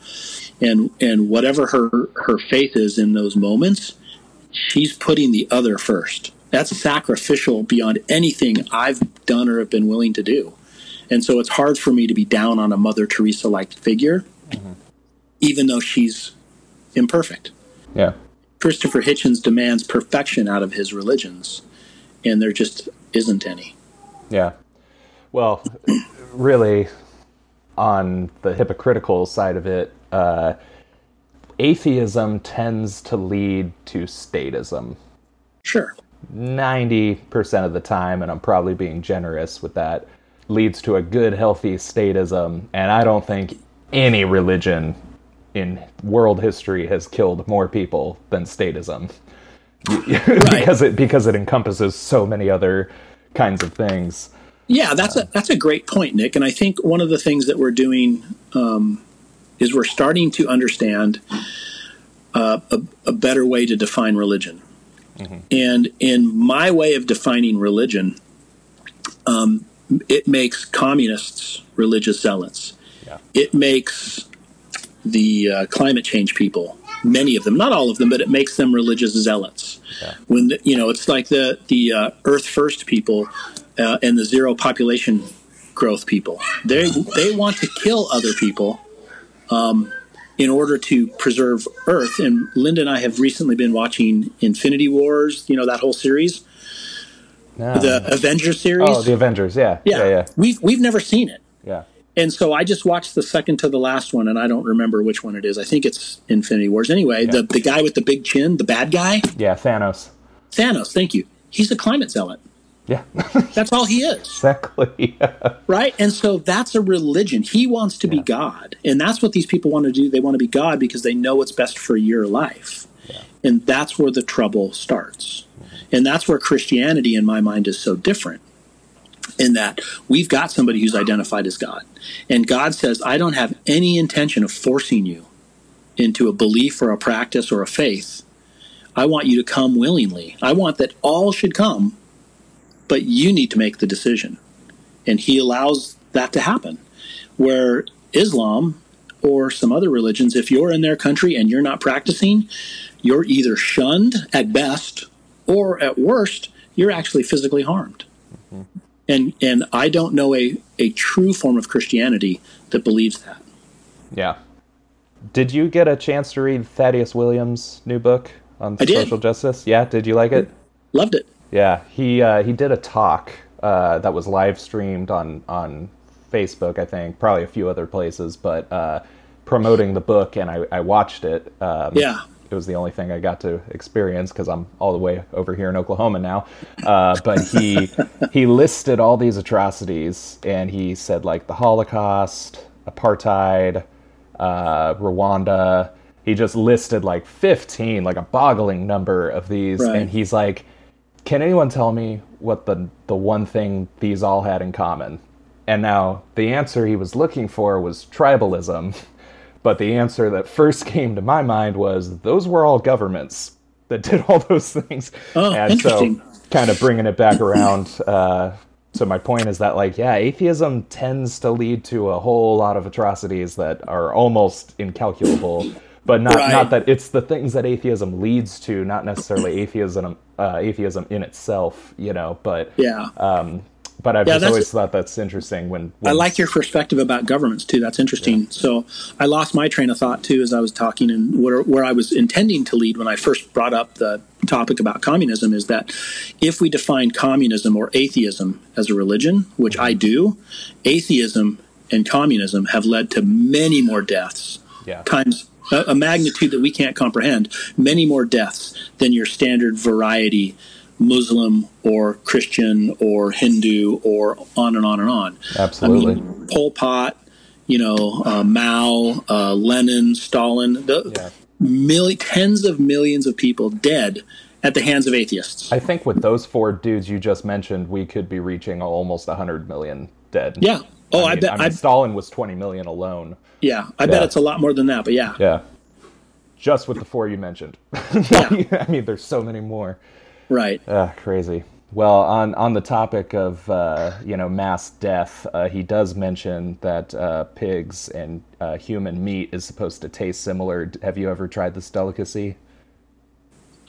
And and whatever her her faith is in those moments, she's putting the other first. That's sacrificial beyond anything I've done or have been willing to do. And so it's hard for me to be down on a Mother Teresa like figure, mm-hmm. even though she's imperfect. Yeah. Christopher Hitchens demands perfection out of his religions, and there just isn't any. Yeah. Well, really, on the hypocritical side of it, uh, atheism tends to lead to statism. Sure. 90% of the time, and I'm probably being generous with that, leads to a good, healthy statism. And I don't think any religion in world history has killed more people than statism. because it because it encompasses so many other kinds of things. Yeah, that's a that's a great point, Nick. And I think one of the things that we're doing um, is we're starting to understand uh, a, a, better way to define religion. Mm-hmm. And in my way of defining religion, um, it makes communists religious zealots. Yeah. It makes the uh, climate change people, many of them, not all of them, but it makes them religious zealots. Yeah. When the, you know, it's like the the uh, Earth First people uh, and the zero population growth people. They they want to kill other people um, in order to preserve Earth. And Linda and I have recently been watching Infinity Wars. You know that whole series, no. the Avengers oh, series. Oh, the Avengers. Yeah. yeah, yeah, yeah. We've we've never seen it. Yeah. and so I just watched the second to the last one, and I don't remember which one it is. I think it's Infinity Wars. Anyway, the the guy with the big chin, the bad guy, Yeah, Thanos. Thanos. Thank you. He's a climate zealot. Yeah, That's all he is, exactly. right? And so that's a religion. He wants to be God, and that's what these people want to do. They want to be God because they know what's best for your life, and that's where the trouble starts. And that's where Christianity, in my mind, is so different. In that we've got somebody who's identified as God, and God says, "I don't have any intention of forcing you into a belief or a practice or a faith. I want you to come willingly. I want that all should come, but you need to make the decision." And He allows that to happen. Where Islam or some other religions, if you're in their country and you're not practicing, you're either shunned at best, or at worst, you're actually physically harmed. And and I don't know a, a true form of Christianity that believes that. yeah. Did you get a chance to read Thaddeus Williams' new book on I did. social justice? Yeah. Did you like it? Loved it. Yeah, he uh, he did a talk uh, that was live streamed on on Facebook, I think, probably a few other places, but uh, promoting the book, and I, I watched it. Um, Yeah. It was the only thing I got to experience because I'm all the way over here in Oklahoma now. Uh, but he he listed all these atrocities, and he said like the Holocaust, apartheid, uh, Rwanda. He just listed like 15, like a boggling number of these, Right. and he's like, "Can anyone tell me what the the one thing these all had in common?" And now the answer he was looking for was tribalism. But the answer that first came to my mind was those were all governments that did all those things. Oh, and interesting. so, kind of bringing it back around. Uh, so my point is that, like, yeah, atheism tends to lead to a whole lot of atrocities that are almost incalculable. But not Right. not that it's the things that atheism leads to, not necessarily atheism uh, atheism in itself, you know. But Yeah. um, but I've Yeah, just always thought that's interesting when, I like your perspective about governments too. That's interesting. So I lost my train of thought too as I was talking, and where, where I was intending to lead when I first brought up the topic about communism is that if we define communism or atheism as a religion, which I do, atheism and communism have led to many more deaths yeah times a, a magnitude that we can't comprehend, many more deaths than your standard variety Muslim or Christian or Hindu or on and on and on. Absolutely. I mean, Pol Pot, you know, uh, Mao, uh, Lenin, Stalin, the Yeah. tens of millions of people dead at the hands of atheists. I think with those four dudes you just mentioned, we could be reaching almost 100 million dead. yeah. Oh, I, mean, bet. I mean, I, Stalin was 20 million alone. yeah, I bet it's a lot more than that. But yeah, Yeah. Just with the four you mentioned. Yeah. I mean, there's so many more. Right. Ah, crazy. Well, on on the topic of uh, you know mass death, uh, he does mention that uh, pigs and uh, human meat is supposed to taste similar. Have you ever tried this delicacy?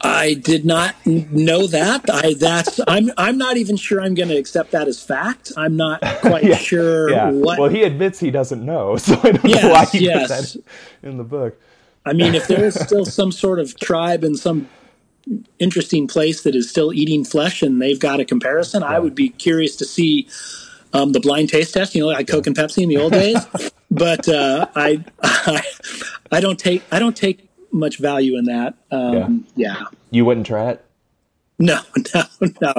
I did not know that. I that's I'm I'm not even sure I'm going to accept that as fact. I'm not quite sure Yeah. what. Well, he admits he doesn't know, so I don't Yes, know why he yes. put that in the book. I mean, if there is still some sort of tribe in some interesting place that is still eating flesh and they've got a comparison, I would be curious to see um, the blind taste test. You know, like Coke and Pepsi in the old days. but uh, I, I I don't take I don't take much value in that. Um, yeah. You wouldn't try it? No, no, no.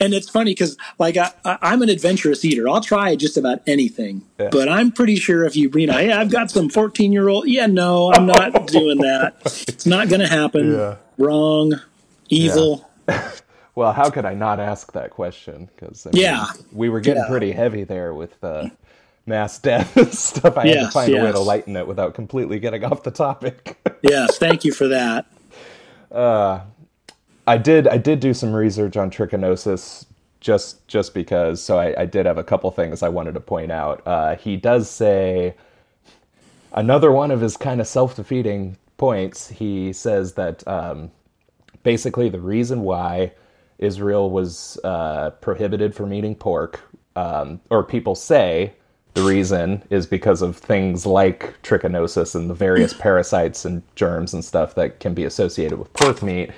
And it's funny because, like, I, I, I'm an adventurous eater. I'll try just about anything. Yeah. But I'm pretty sure if you, you know, hey, I've got some 14 year old. Yeah, no, I'm not doing that. It's not going to happen. Yeah. Wrong. Evil. Well, how could I not ask that question? Because I mean, Yeah. we were getting Yeah. pretty heavy there with uh, mass death and stuff. I had to Yes, find a way to lighten it without completely getting off the topic. Yes. Thank you for that. I did. I did do some research on trichinosis, just just because. So I, I did have a couple things I wanted to point out. Uh, he does say another one of his kind of self defeating points. He says that um, basically the reason why Israel was uh, prohibited from eating pork, um, or people say the reason is because of things like trichinosis and the various parasites and germs and stuff that can be associated with pork meat.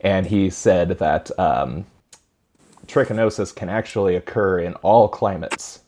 And he said that um, trichinosis can actually occur in all climates.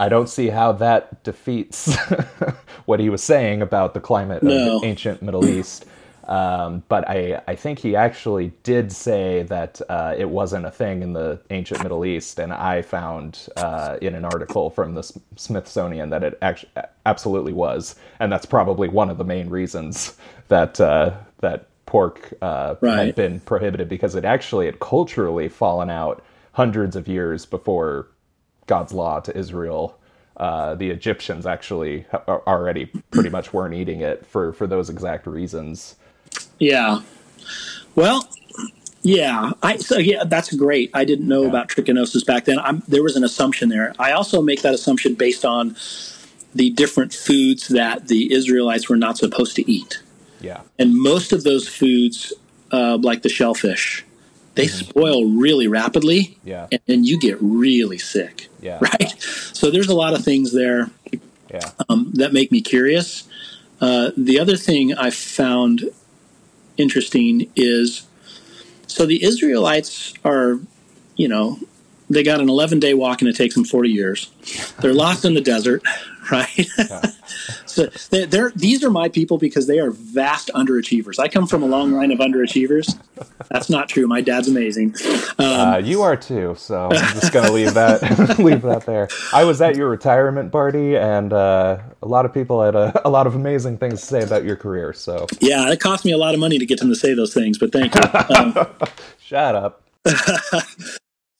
I don't see how that defeats what he was saying about the climate No. of the ancient Middle East. Um, but I, I think he actually did say that uh, it wasn't a thing in the ancient Middle East, and I found uh, in an article from the S- Smithsonian that it actually absolutely was, and that's probably one of the main reasons that uh, that pork uh, had Right. been prohibited because it actually had culturally fallen out hundreds of years before God's law to Israel. Uh, the Egyptians actually already pretty much weren't eating it for, for those exact reasons. Yeah. Well, yeah. I so yeah, that's great. I didn't know about trichinosis back then. I'm, there was an assumption there. I also make that assumption based on the different foods that the Israelites were not supposed to eat, Yeah. and most of those foods, uh, like the shellfish, they spoil really rapidly, Yeah. and, and you get really sick. Yeah. Right. So there's a lot of things there Yeah. um, that make me curious. Uh, the other thing I found interesting is so the Israelites are, you know, they got an 11 day walk and it takes them 40 years. They're lost in the desert, right? so they, they're, these are my people because they are vast underachievers. I come from a long line of underachievers. That's not true. My dad's amazing. Um, Uh, you are too, so I'm just gonna leave that leave that there. I was at your retirement party, and uh, a lot of people had a, a lot of amazing things to say about your career. So yeah, it cost me a lot of money to get them to say those things, but thank you. Um, shut up.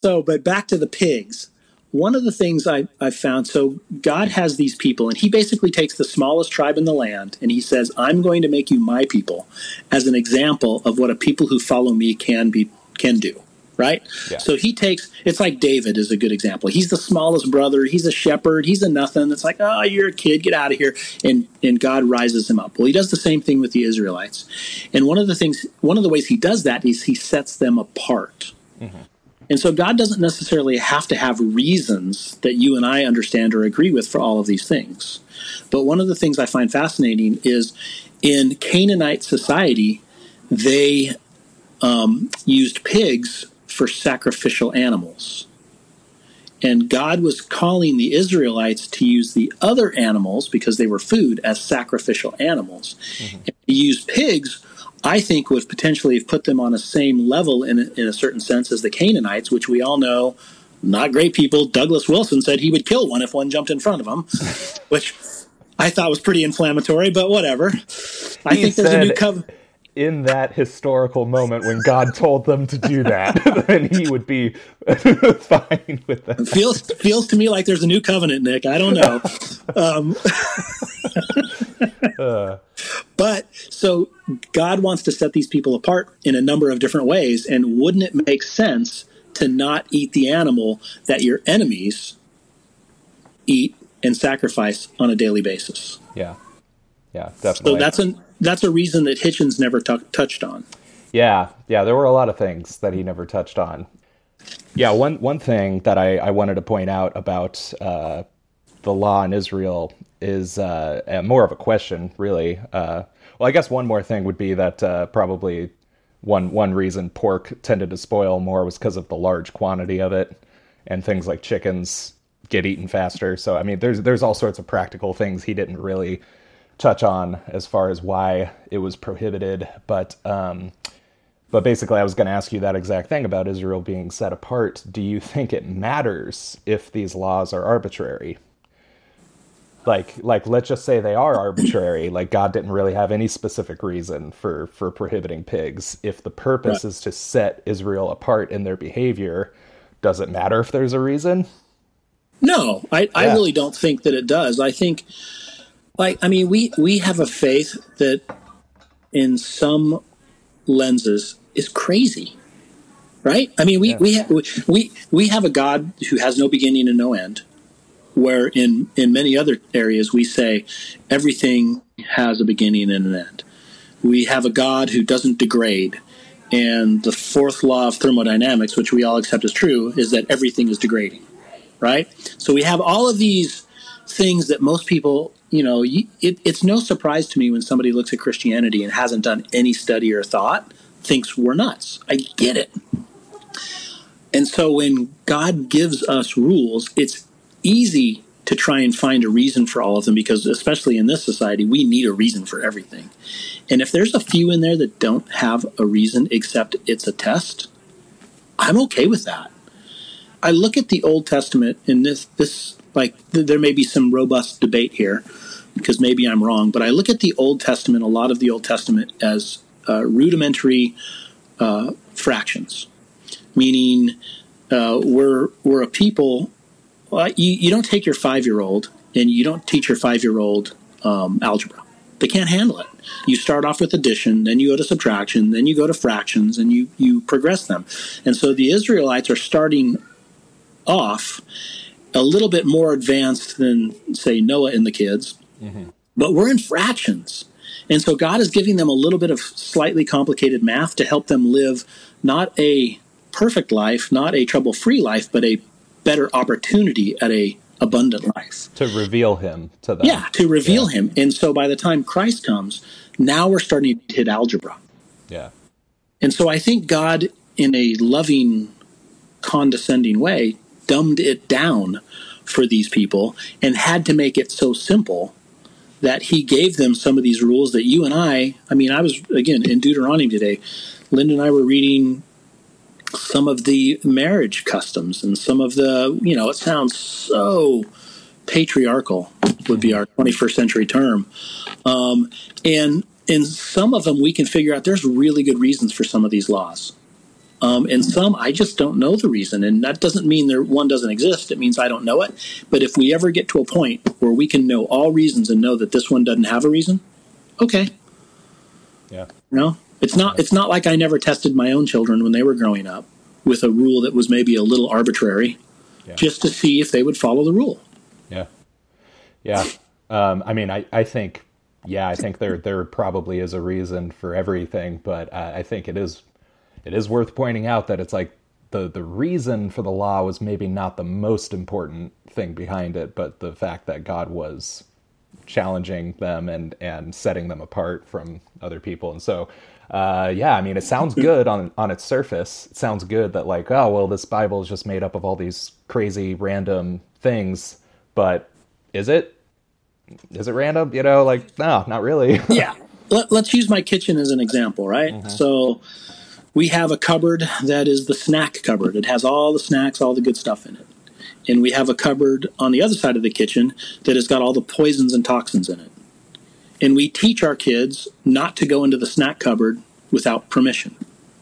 So, but back to the pigs. One of the things I, I found so God has these people, and He basically takes the smallest tribe in the land and He says, I'm going to make you my people as an example of what a people who follow me can be can do. Right? Yeah. So he takes it's like David is a good example. He's the smallest brother, he's a shepherd, he's a nothing. It's like, oh, you're a kid, get out of here. And and God rises him up. Well, he does the same thing with the Israelites. And one of the things one of the ways he does that is he sets them apart. Mm-hmm. And so God doesn't necessarily have to have reasons that you and I understand or agree with for all of these things. But one of the things I find fascinating is in Canaanite society, they um, used pigs for sacrificial animals. And God was calling the Israelites to use the other animals because they were food as sacrificial animals. And to use pigs, I think would potentially have put them on a same level in a, in a certain sense as the Canaanites, which we all know not great people. Douglas Wilson said he would kill one if one jumped in front of him, which I thought was pretty inflammatory, but whatever. I He think there's a new covenant. In that historical moment when God told them to do that, then he would be fine with that. feels feels to me like there's a new covenant, Nick. I don't know. Um, but so God wants to set these people apart in a number of different ways, and wouldn't it make sense to not eat the animal that your enemies eat and sacrifice on a daily basis? Yeah, yeah, definitely. So that's a that's a reason that Hitchens never tu- touched on. Yeah, yeah, there were a lot of things that he never touched on. Yeah, one one thing that I, I wanted to point out about uh, the law in Israel is uh, uh, more of a question, really. Uh, well, I guess one more thing would be that uh, probably one one reason pork tended to spoil more was because of the large quantity of it, and things like chickens get eaten faster. So I mean, there's there's all sorts of practical things he didn't really touch on as far as why it was prohibited, but. Um, but basically, I was going to ask you that exact thing about Israel being set apart. Do you think it matters if these laws are arbitrary? Like, like, let's just say they are arbitrary. Like, God didn't really have any specific reason for for prohibiting pigs. If the purpose Right. is to set Israel apart in their behavior, does it matter if there's a reason? No, I, I really don't think that it does. I think, like, I mean, we we have a faith that, in some lenses, is crazy, right? I mean, we we, ha- we we have a God who has no beginning and no end. Where in in many other areas we say everything has a beginning and an end. We have a God who doesn't degrade. And the fourth law of thermodynamics, which we all accept as true, is that everything is degrading right? So we have all of these things that most people, you know, it, it's no surprise to me when somebody looks at Christianity and hasn't done any study or thought, thinks we're nuts. I get it. And so when God gives us rules, it's easy to try and find a reason for all of them because, especially in this society, we need a reason for everything. And if there's a few in there that don't have a reason except it's a test, I'm okay with that. I look at the Old Testament and this, this like, th- there may be some robust debate here because maybe I'm wrong, but I look at the Old Testament, a lot of the Old Testament, as uh, rudimentary uh, fractions, meaning uh, we're we're a people. Well, you, you don't take your five year old and you don't teach your five year old um, algebra. They can't handle it. You start off with addition, then you go to subtraction, then you go to fractions, and you you progress them. And so the Israelites are starting off a little bit more advanced than say Noah and the kids, mm-hmm. but we're in fractions. And so God is giving them a little bit of slightly complicated math to help them live not a perfect life, not a trouble free life, but a better opportunity at a abundant life. To reveal him to them. Yeah, to reveal yeah. him. And so by the time Christ comes, now we're starting to hit algebra. Yeah. And so I think God, in a loving, condescending way, dumbed it down for these people and had to make it so simple that he gave them some of these rules that you and I, I mean, I was, again, in Deuteronomy today. Linda and I were reading some of the marriage customs and some of the, you know, it sounds so patriarchal, would be our 21st century term. Um, and in some of them, we can figure out there's really good reasons for some of these laws. Um, and some I just don't know the reason, and that doesn't mean there one doesn't exist. It means I don't know it. But if we ever get to a point where we can know all reasons and know that this one doesn't have a reason, okay. Yeah. You know, it's not it's not like I never tested my own children when they were growing up with a rule that was maybe a little arbitrary, yeah. just to see if they would follow the rule. Yeah. Yeah. Um, I mean, I, I think yeah, I think there there probably is a reason for everything, but uh, I think it is it is worth pointing out that it's like the the reason for the law was maybe not the most important thing behind it, but the fact that God was challenging them and and setting them apart from other people. And so uh, yeah, I mean, it sounds good on on its surface. It sounds good that like, oh well, this Bible is just made up of all these crazy random things. But is it? Is it random? You know, like no, not really. yeah. Let, us use my kitchen as an example, right? Mm-hmm. So we have a cupboard that is the snack cupboard. It has all the snacks, all the good stuff in it. And we have a cupboard on the other side of the kitchen that has got all the poisons and toxins in it. And we teach our kids not to go into the snack cupboard without permission,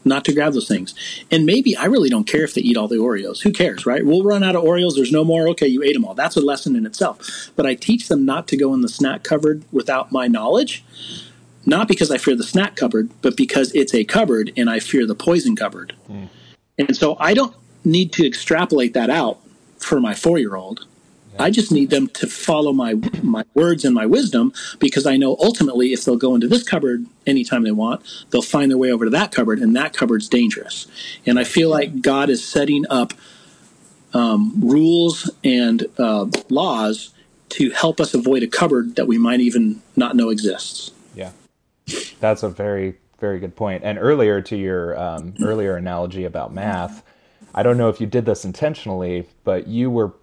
not to grab those things. And maybe I really don't care if they eat all the Oreos. Who cares, right? We'll run out of Oreos. There's no more. Okay, you ate them all. That's a lesson in itself. But I teach them not to go in the snack cupboard without my knowledge not because I fear the snack cupboard, but because it's a cupboard and I fear the poison cupboard. Mm. And so I don't need to extrapolate that out for my four year old. I just need them to follow my my words and my wisdom because I know ultimately if they'll go into this cupboard anytime they want, they'll find their way over to that cupboard, and that cupboard's dangerous. And I feel like God is setting up um, rules and uh, laws to help us avoid a cupboard that we might even not know exists. Yeah, that's a very very good point. And earlier to your um, earlier analogy about math, I don't know if you did this intentionally, but you were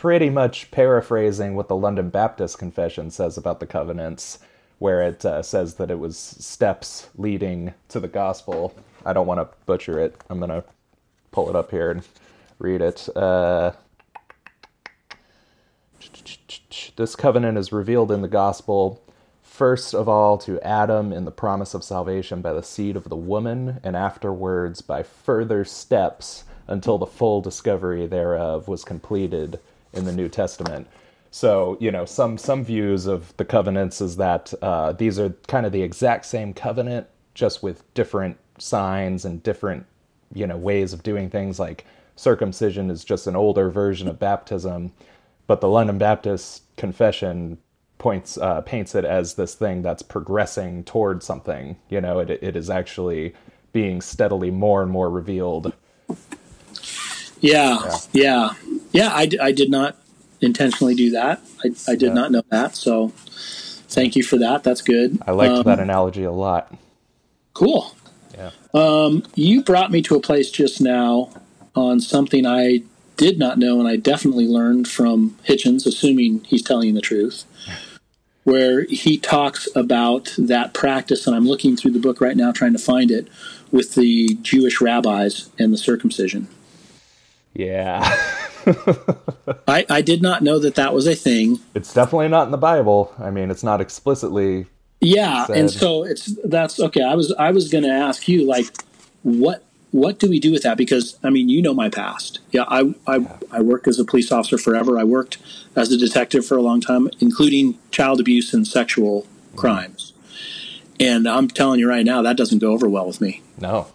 pretty much paraphrasing what the London Baptist Confession says about the covenants, where it uh, says that it was steps leading to the gospel. I don't want to butcher it. I'm going to pull it up here and read it. Uh, this covenant is revealed in the gospel first of all to Adam in the promise of salvation by the seed of the woman, and afterwards by further steps until the full discovery thereof was completed in the New Testament. So, you know, some some views of the covenants is that uh, these are kind of the exact same covenant, just with different signs and different, you know, ways of doing things. Like circumcision is just an older version of baptism, but the London Baptist Confession points uh, paints it as this thing that's progressing toward something. You know, it it is actually being steadily more and more revealed. Yeah, yeah, yeah. Yeah I, I did not intentionally do that. I, I did yeah. not know that. So thank you for that. That's good. I liked um, that analogy a lot. Cool. Yeah. Um, you brought me to a place just now on something I did not know, and I definitely learned from Hitchens, assuming he's telling the truth, where he talks about that practice, and I'm looking through the book right now trying to find it, with the Jewish rabbis and the circumcision. Yeah. I, I did not know that that was a thing. It's definitely not in the Bible. I mean, it's not explicitly. Yeah, said. and so it's that's okay. I was I was going to ask you like, what what do we do with that? Because I mean, you know my past. Yeah, I I, I worked as a police officer forever. I worked as a detective for a long time, including child abuse and sexual mm-hmm. crimes. And I'm telling you right now, that doesn't go over well with me. No,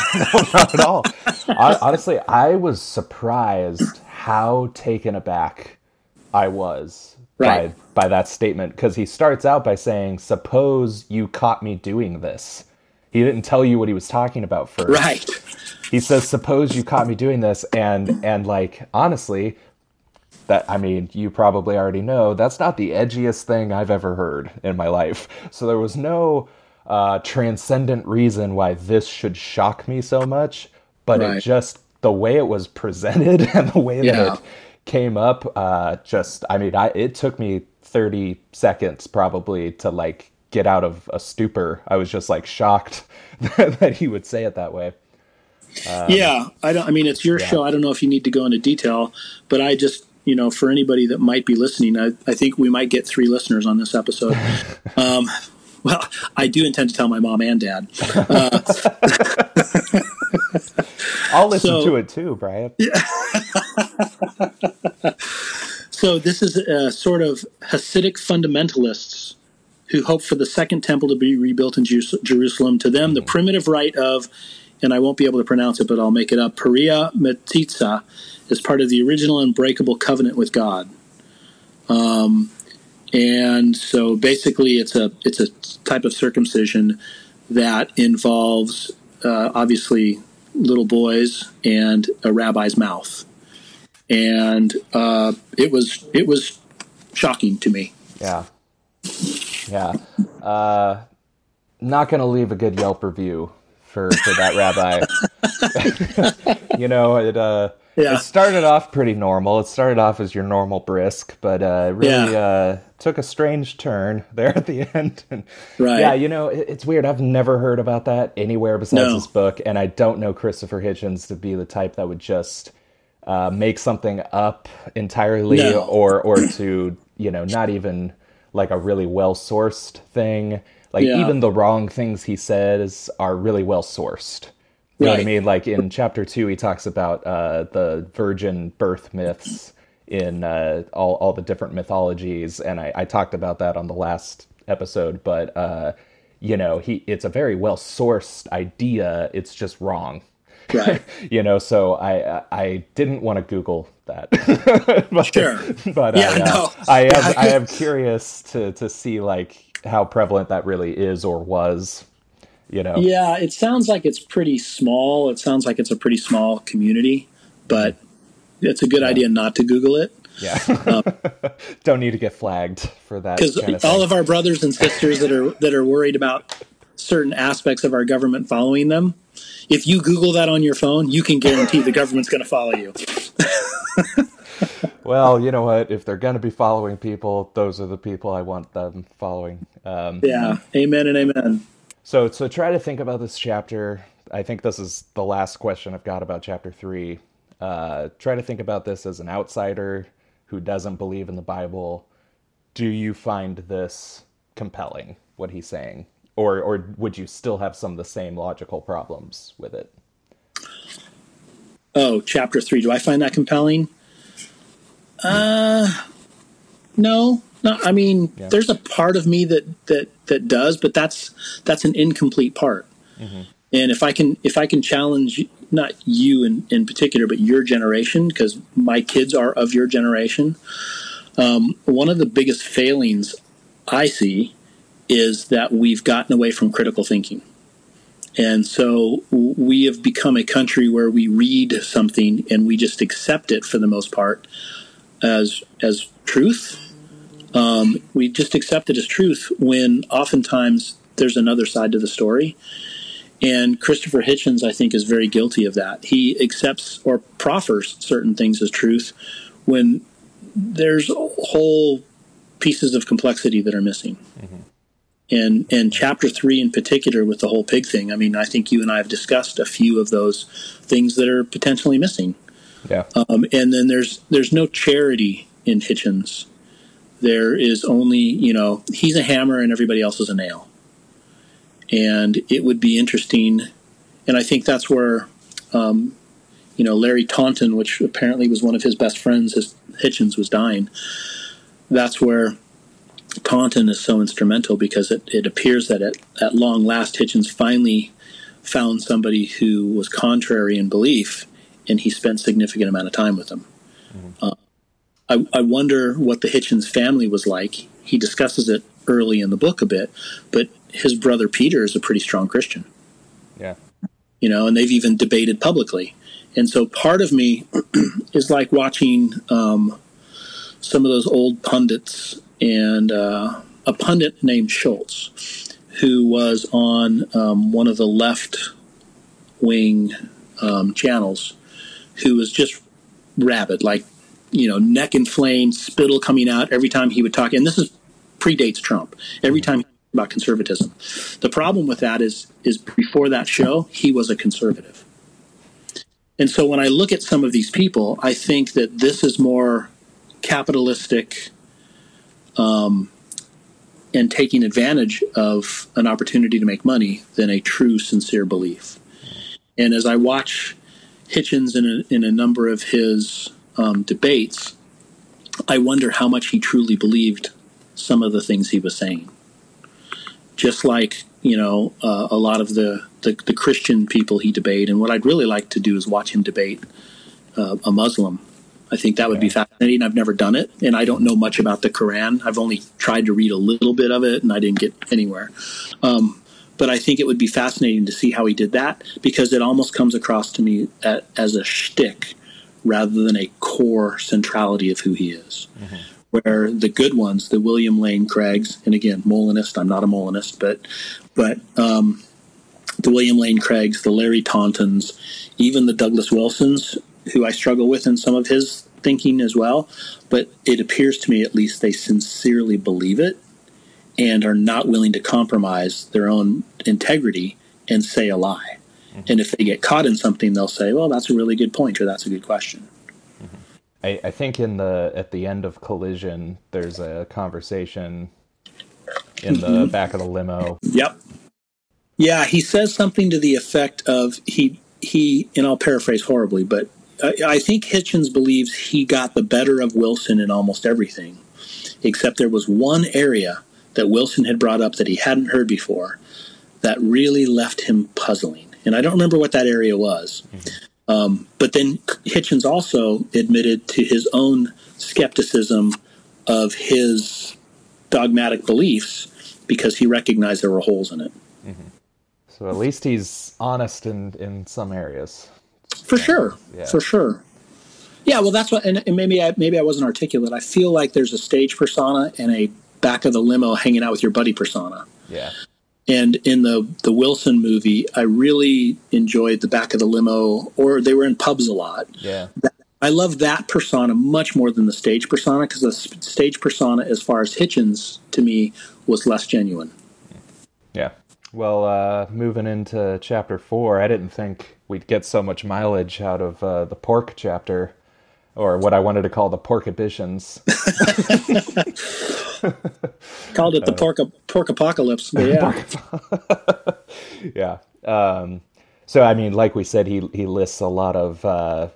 not at all. Honestly, I was surprised how taken aback I was right. by by that statement because he starts out by saying, "Suppose you caught me doing this." He didn't tell you what he was talking about first. Right. He says, "Suppose you caught me doing this," and and like honestly, that I mean, you probably already know that's not the edgiest thing I've ever heard in my life. So there was no uh, transcendent reason why this should shock me so much, but right. it just the way it was presented and the way that yeah. it came up, uh, just I mean, I it took me thirty seconds probably to like get out of a stupor. I was just like shocked that he would say it that way. Um, yeah, I don't. I mean, it's your yeah. show. I don't know if you need to go into detail, but I just, you know, for anybody that might be listening, I, I think we might get three listeners on this episode. um, well, I do intend to tell my mom and dad. Uh, I'll listen so, to it too, Brian. Yeah. so this is a sort of Hasidic fundamentalists who hope for the second temple to be rebuilt in Jerusalem. To them, the mm-hmm. primitive rite of, and I won't be able to pronounce it, but I'll make it up, Peria Metitza, is part of the original unbreakable covenant with God. Um, and so basically, it's a it's a type of circumcision that involves uh, obviously little boys and a rabbi's mouth, and uh, it was it was shocking to me. Yeah, yeah. Uh, not going to leave a good Yelp review for for that rabbi. you know, it uh, yeah. it started off pretty normal. It started off as your normal brisk, but uh, really yeah. uh, took a strange turn there at the end. And, right. Yeah, you know, it, it's weird. I've never heard about that anywhere besides no. this book, and I don't know Christopher Hitchens to be the type that would just uh, make something up entirely, no. or or to you know not even like a really well sourced thing. Like yeah. even the wrong things he says are really well sourced. You know what I mean? Like in chapter two, he talks about uh, the virgin birth myths in uh, all all the different mythologies, and I, I, talked about that on the last episode. But uh, you know, he it's a very well sourced idea. It's just wrong. Right. you know, so I I didn't want to Google that. but, sure. But yeah, I, uh, no. I am I am curious to to see like how prevalent that really is or was. You know. Yeah, it sounds like it's pretty small. It sounds like it's a pretty small community, but it's a good yeah. idea not to Google it. Yeah. Um, Don't need to get flagged for that. Because kind of all of our brothers and sisters that are that are worried about certain aspects of our government following them, if you Google that on your phone, you can guarantee the government's going to follow you. well, you know what? If they're going to be following people, those are the people I want them following. Um, yeah. Amen and amen. So, so try to think about this chapter. I think this is the last question I've got about chapter three. Uh, try to think about this as an outsider who doesn't believe in the Bible. Do you find this compelling, what he's saying? Or, or would you still have some of the same logical problems with it? Oh, chapter three. Do I find that compelling? Uh, no, no. I mean, yeah. there's a part of me that that that does, but that's that's an incomplete part. Mm-hmm. And if I can if I can challenge not you in, in particular, but your generation, because my kids are of your generation, um, one of the biggest failings I see is that we've gotten away from critical thinking. And so we have become a country where we read something and we just accept it for the most part as as truth. Um, we just accept it as truth when oftentimes there's another side to the story. And Christopher Hitchens, I think, is very guilty of that. He accepts or proffers certain things as truth when there's whole pieces of complexity that are missing. Mm-hmm. And and chapter three in particular with the whole pig thing. I mean, I think you and I have discussed a few of those things that are potentially missing. Yeah. Um, and then there's there's no charity in Hitchens. There is only you know he's a hammer and everybody else is a nail. And it would be interesting, and I think that's where, um, you know, Larry Taunton, which apparently was one of his best friends, as Hitchens was dying. That's where Taunton is so instrumental because it, it appears that at, at long last, Hitchens finally found somebody who was contrary in belief, and he spent significant amount of time with them. Mm-hmm. Uh, I, I wonder what the Hitchens family was like. He discusses it early in the book a bit, but his brother Peter is a pretty strong Christian. Yeah. You know, and they've even debated publicly. And so part of me is like watching um, some of those old pundits and uh, a pundit named Schultz, who was on um, one of the left wing um, channels, who was just rabid, like, you know, neck inflamed, spittle coming out every time he would talk. And this is predates Trump. Every time about conservatism. The problem with that is is before that show, he was a conservative. And so when I look at some of these people, I think that this is more capitalistic um, and taking advantage of an opportunity to make money than a true, sincere belief. And as I watch Hitchens in a, in a number of his um, debates, I wonder how much he truly believed some of the things he was saying. Just like you know, uh, a lot of the, the, the Christian people he debated, and what I'd really like to do is watch him debate uh, a Muslim I think that would be fascinating. I've never done it, and I don't know much about the Quran. I've only tried to read a little bit of it, and I didn't get anywhere. Um, but I think it would be fascinating to see how he did that because it almost comes across to me at, as a shtick rather than a core centrality of who he is. Mm-hmm. Where the good ones, the William Lane Craigs, and again, Molinist. I'm not a Molinist, but but um, the William Lane Craigs, the Larry Tauntons, even the Douglas Wilsons, who I struggle with in some of his thinking as well. But it appears to me, at least, they sincerely believe it and are not willing to compromise their own integrity and say a lie. Mm-hmm. And if they get caught in something, they'll say, "Well, that's a really good point," or "That's a good question." I, I think in the at the end of Collision, there's a conversation in the mm-hmm. back of the limo. Yep. Yeah, he says something to the effect of he he, and I'll paraphrase horribly, but I think Hitchens believes he got the better of Wilson in almost everything, except there was one area that Wilson had brought up that he hadn't heard before that really left him puzzling. And I don't remember what that area was. Mm-hmm. Um, but then Hitchens also admitted to his own skepticism of his dogmatic beliefs because he recognized there were holes in it. Mm-hmm. So at least he's honest in, in some areas. For sure. Yeah. For sure. Yeah, well, that's what, and, and maybe I maybe I wasn't articulate. I feel like there's a stage persona and a back of the limo hanging out with your buddy persona. Yeah. And in the the Wilson movie, I really enjoyed the back of the limo, or they were in pubs a lot. Yeah. I love that persona much more than the stage persona because the stage persona, as far as Hitchens, to me, was less genuine. Yeah. Well, uh, moving into chapter four, I didn't think we'd get so much mileage out of uh, the pork chapter, or what I wanted to call the pork editions. Called it the uh, pork pork apocalypse. yeah, yeah. Um, so I mean, like we said, he he lists a lot of uh,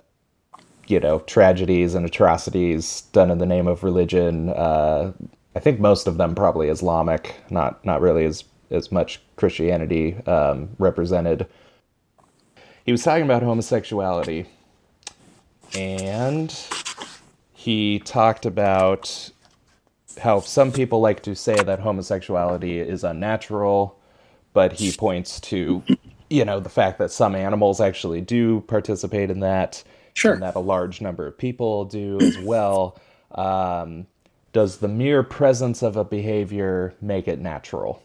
you know tragedies and atrocities done in the name of religion. Uh, I think most of them probably Islamic, not not really as as much Christianity um, represented he was talking about homosexuality and he talked about how some people like to say that homosexuality is unnatural, but he points to, you know, the fact that some animals actually do participate in that, sure. and that a large number of people do as well. Um, does the mere presence of a behavior make it natural?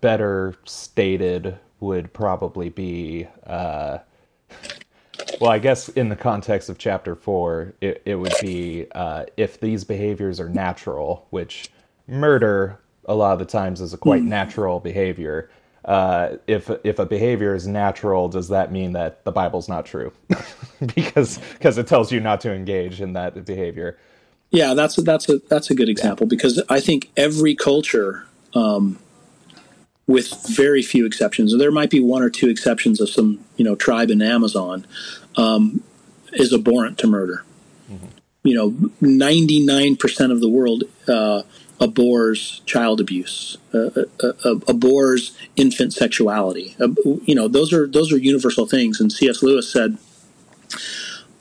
Better stated, would probably be. Uh, well, I guess in the context of chapter four, it, it would be uh, if these behaviors are natural, which murder a lot of the times is a quite mm. natural behavior. Uh, if if a behavior is natural, does that mean that the Bible's not true? because because it tells you not to engage in that behavior. Yeah, that's a, that's a that's a good example because I think every culture, um, with very few exceptions, there might be one or two exceptions of some you know tribe in Amazon, um, is abhorrent to murder. Mm-hmm. You know, ninety nine percent of the world. Uh, abhors child abuse, uh, uh, uh, abhors infant sexuality. you know, those are those are universal things. And C.S. Lewis said,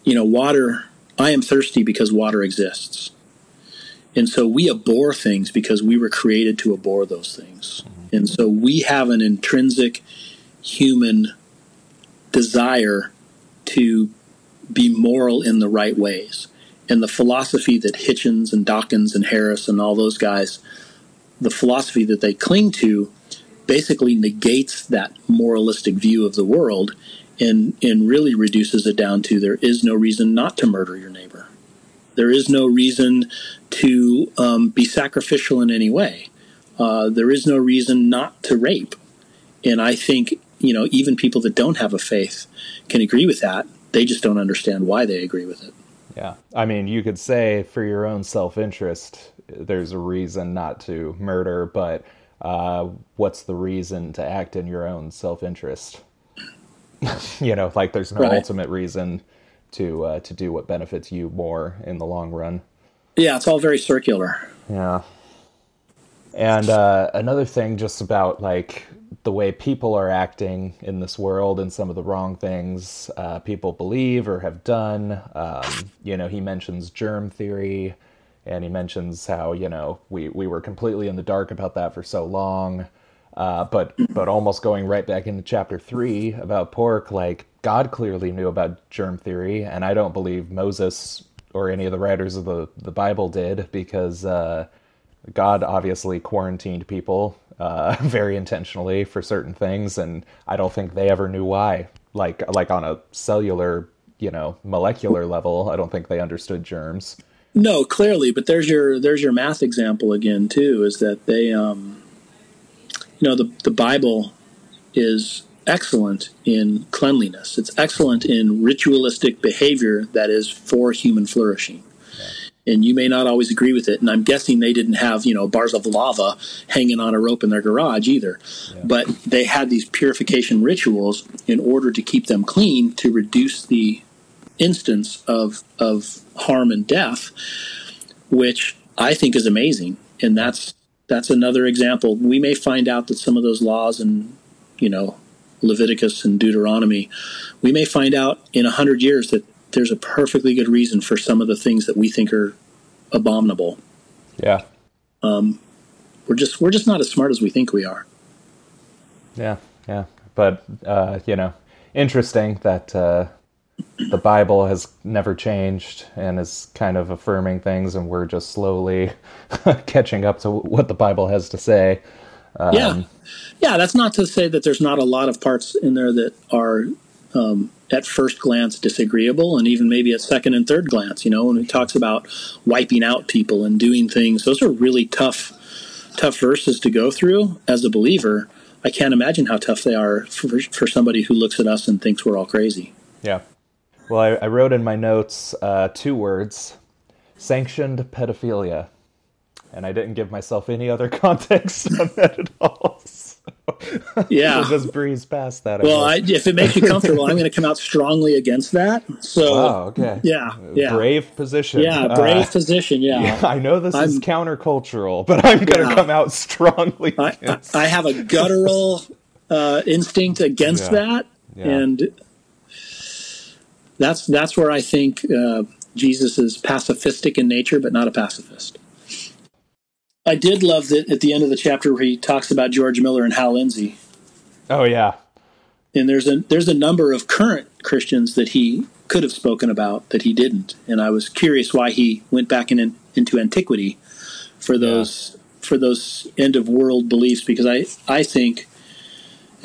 you know, water. I am thirsty because water exists. And so we abhor things because we were created to abhor those things. And so we have an intrinsic human desire to be moral in the right ways and the philosophy that Hitchens and Dawkins and Harris and all those guys, the philosophy that they cling to, basically negates that moralistic view of the world and and really reduces it down to there is no reason not to murder your neighbor. There is no reason to um, be sacrificial in any way. Uh, there is no reason not to rape. And I think you know even people that don't have a faith can agree with that. They just don't understand why they agree with it. Yeah. I mean, you could say for your own self interest, there's a reason not to murder, but uh, what's the reason to act in your own self interest? you know, like there's no right. ultimate reason to uh, to do what benefits you more in the long run. Yeah, it's all very circular. Yeah. And uh, another thing, just about like the way people are acting in this world and some of the wrong things uh, people believe or have done. Um, you know, he mentions germ theory and he mentions how, you know, we, we were completely in the dark about that for so long. Uh, but but almost going right back into chapter three about pork, like God clearly knew about germ theory, and I don't believe Moses or any of the writers of the, the Bible did because uh, God obviously quarantined people uh, very intentionally for certain things, and I don't think they ever knew why. Like like on a cellular, you know, molecular level, I don't think they understood germs. No, clearly, but there's your there's your math example again too. Is that they, um, you know, the the Bible is excellent in cleanliness. It's excellent in ritualistic behavior that is for human flourishing and you may not always agree with it. And I'm guessing they didn't have, you know, bars of lava hanging on a rope in their garage either. Yeah. But they had these purification rituals in order to keep them clean to reduce the instance of of harm and death, which I think is amazing. And that's that's another example. We may find out that some of those laws and you know Leviticus and Deuteronomy, we may find out in a hundred years that there's a perfectly good reason for some of the things that we think are abominable. Yeah. Um, we're just we're just not as smart as we think we are. Yeah, yeah, but uh, you know, interesting that uh, the Bible has never changed and is kind of affirming things, and we're just slowly catching up to what the Bible has to say. Um, yeah, yeah. That's not to say that there's not a lot of parts in there that are um, at first glance disagreeable and even maybe at second and third glance you know when it talks about wiping out people and doing things. Those are really tough tough verses to go through as a believer. I can't imagine how tough they are for, for somebody who looks at us and thinks we're all crazy. Yeah. Well i, I wrote in my notes uh, two words sanctioned pedophilia and i didn't give myself any other context on that at all yeah, we'll just breeze past that. well, I, if it makes you comfortable, I'm going to come out strongly against that. So, wow, okay, yeah, yeah, brave position. Yeah, brave uh, position. Yeah. yeah. I know this I'm, is countercultural, but I'm going to yeah. come out strongly. I, I, have a guttural uh, instinct against that, and that's that's where I think uh, Jesus is pacifistic in nature, but not a pacifist. I did love that at the end of the chapter where he talks about George Miller and Hal Lindsey. Oh yeah, and there's a there's a number of current Christians that he could have spoken about that he didn't, and I was curious why he went back in, into antiquity for those yeah. for those end of world beliefs because I I think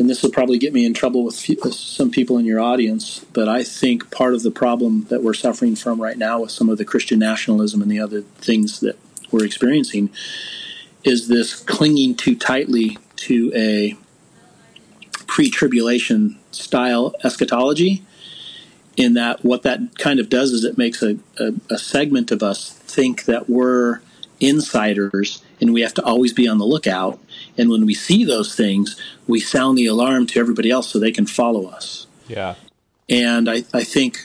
and this will probably get me in trouble with some people in your audience, but I think part of the problem that we're suffering from right now with some of the Christian nationalism and the other things that we're experiencing is this clinging too tightly to a pre tribulation style eschatology. In that, what that kind of does is it makes a, a, a segment of us think that we're insiders and we have to always be on the lookout. And when we see those things, we sound the alarm to everybody else so they can follow us. Yeah. And I, I think,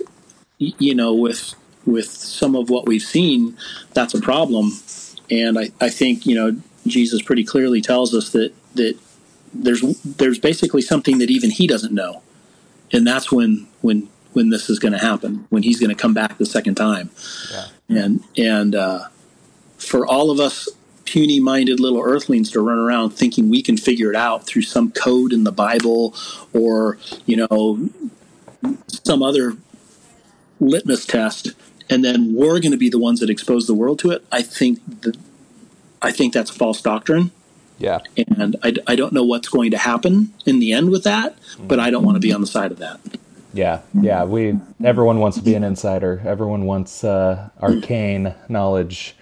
you know, with with some of what we've seen, that's a problem. And I, I think, you know, Jesus pretty clearly tells us that that there's there's basically something that even he doesn't know. And that's when when when this is going to happen, when he's going to come back the second time. Yeah. And and uh, for all of us puny minded little earthlings to run around thinking we can figure it out through some code in the Bible or, you know, some other litmus test, and then we're going to be the ones that expose the world to it. I think that I think that's false doctrine. Yeah. And I, I don't know what's going to happen in the end with that, but I don't want to be on the side of that. Yeah, yeah. We everyone wants to be an insider. Everyone wants uh, arcane knowledge.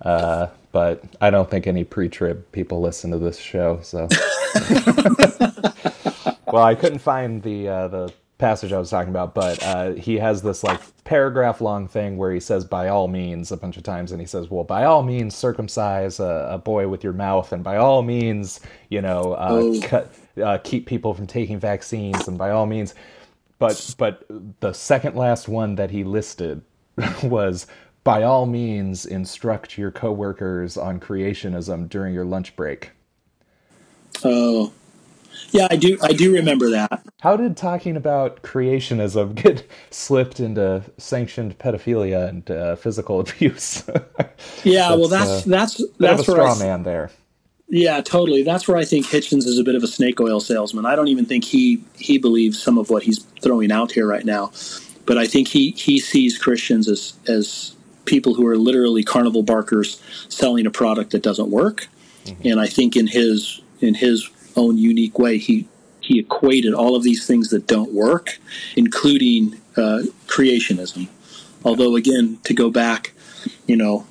Uh, but I don't think any pre-trib people listen to this show. So, well, I couldn't find the uh, the passage I was talking about, but uh, he has this like paragraph long thing where he says "by all means" a bunch of times, and he says, "Well, by all means, circumcise a, a boy with your mouth, and by all means, you know, uh, oh. cut, uh, keep people from taking vaccines, and by all means." But but the second last one that he listed was by all means instruct your coworkers on creationism during your lunch break. Oh. Yeah, I do I do remember that. How did talking about creationism get slipped into sanctioned pedophilia and uh, physical abuse? yeah, that's, well that's uh, that's that's a straw I, man there. Yeah, totally. That's where I think Hitchens is a bit of a snake oil salesman. I don't even think he he believes some of what he's throwing out here right now. But I think he he sees Christians as as people who are literally carnival barkers selling a product that doesn't work. Mm-hmm. And I think in his in his own unique way, he he equated all of these things that don't work, including uh, creationism. Although, again, to go back, you know,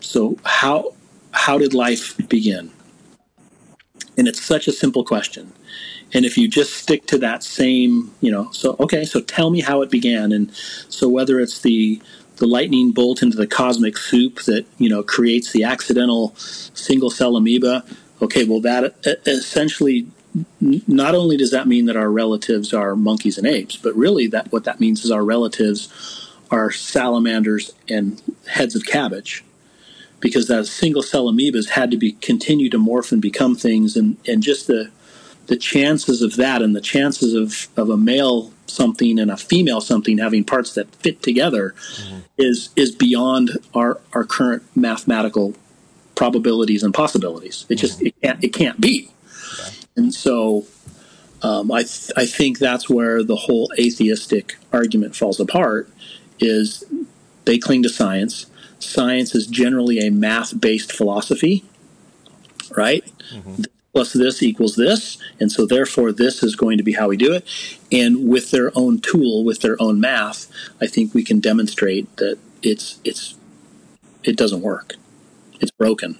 so how how did life begin? And it's such a simple question. And if you just stick to that same, you know, so okay, so tell me how it began. And so whether it's the the lightning bolt into the cosmic soup that you know creates the accidental single cell amoeba. Okay, well that essentially not only does that mean that our relatives are monkeys and apes, but really that what that means is our relatives are salamanders and heads of cabbage, because that single cell amoebas had to be continue to morph and become things, and and just the the chances of that and the chances of of a male something and a female something having parts that fit together mm-hmm. is is beyond our our current mathematical probabilities and possibilities. It just it can't it can't be. Okay. And so um, I th- I think that's where the whole atheistic argument falls apart. Is they cling to science. Science is generally a math based philosophy, right? Mm-hmm plus this equals this. And so therefore this is going to be how we do it. And with their own tool, with their own math, I think we can demonstrate that it's it's it doesn't work. It's broken.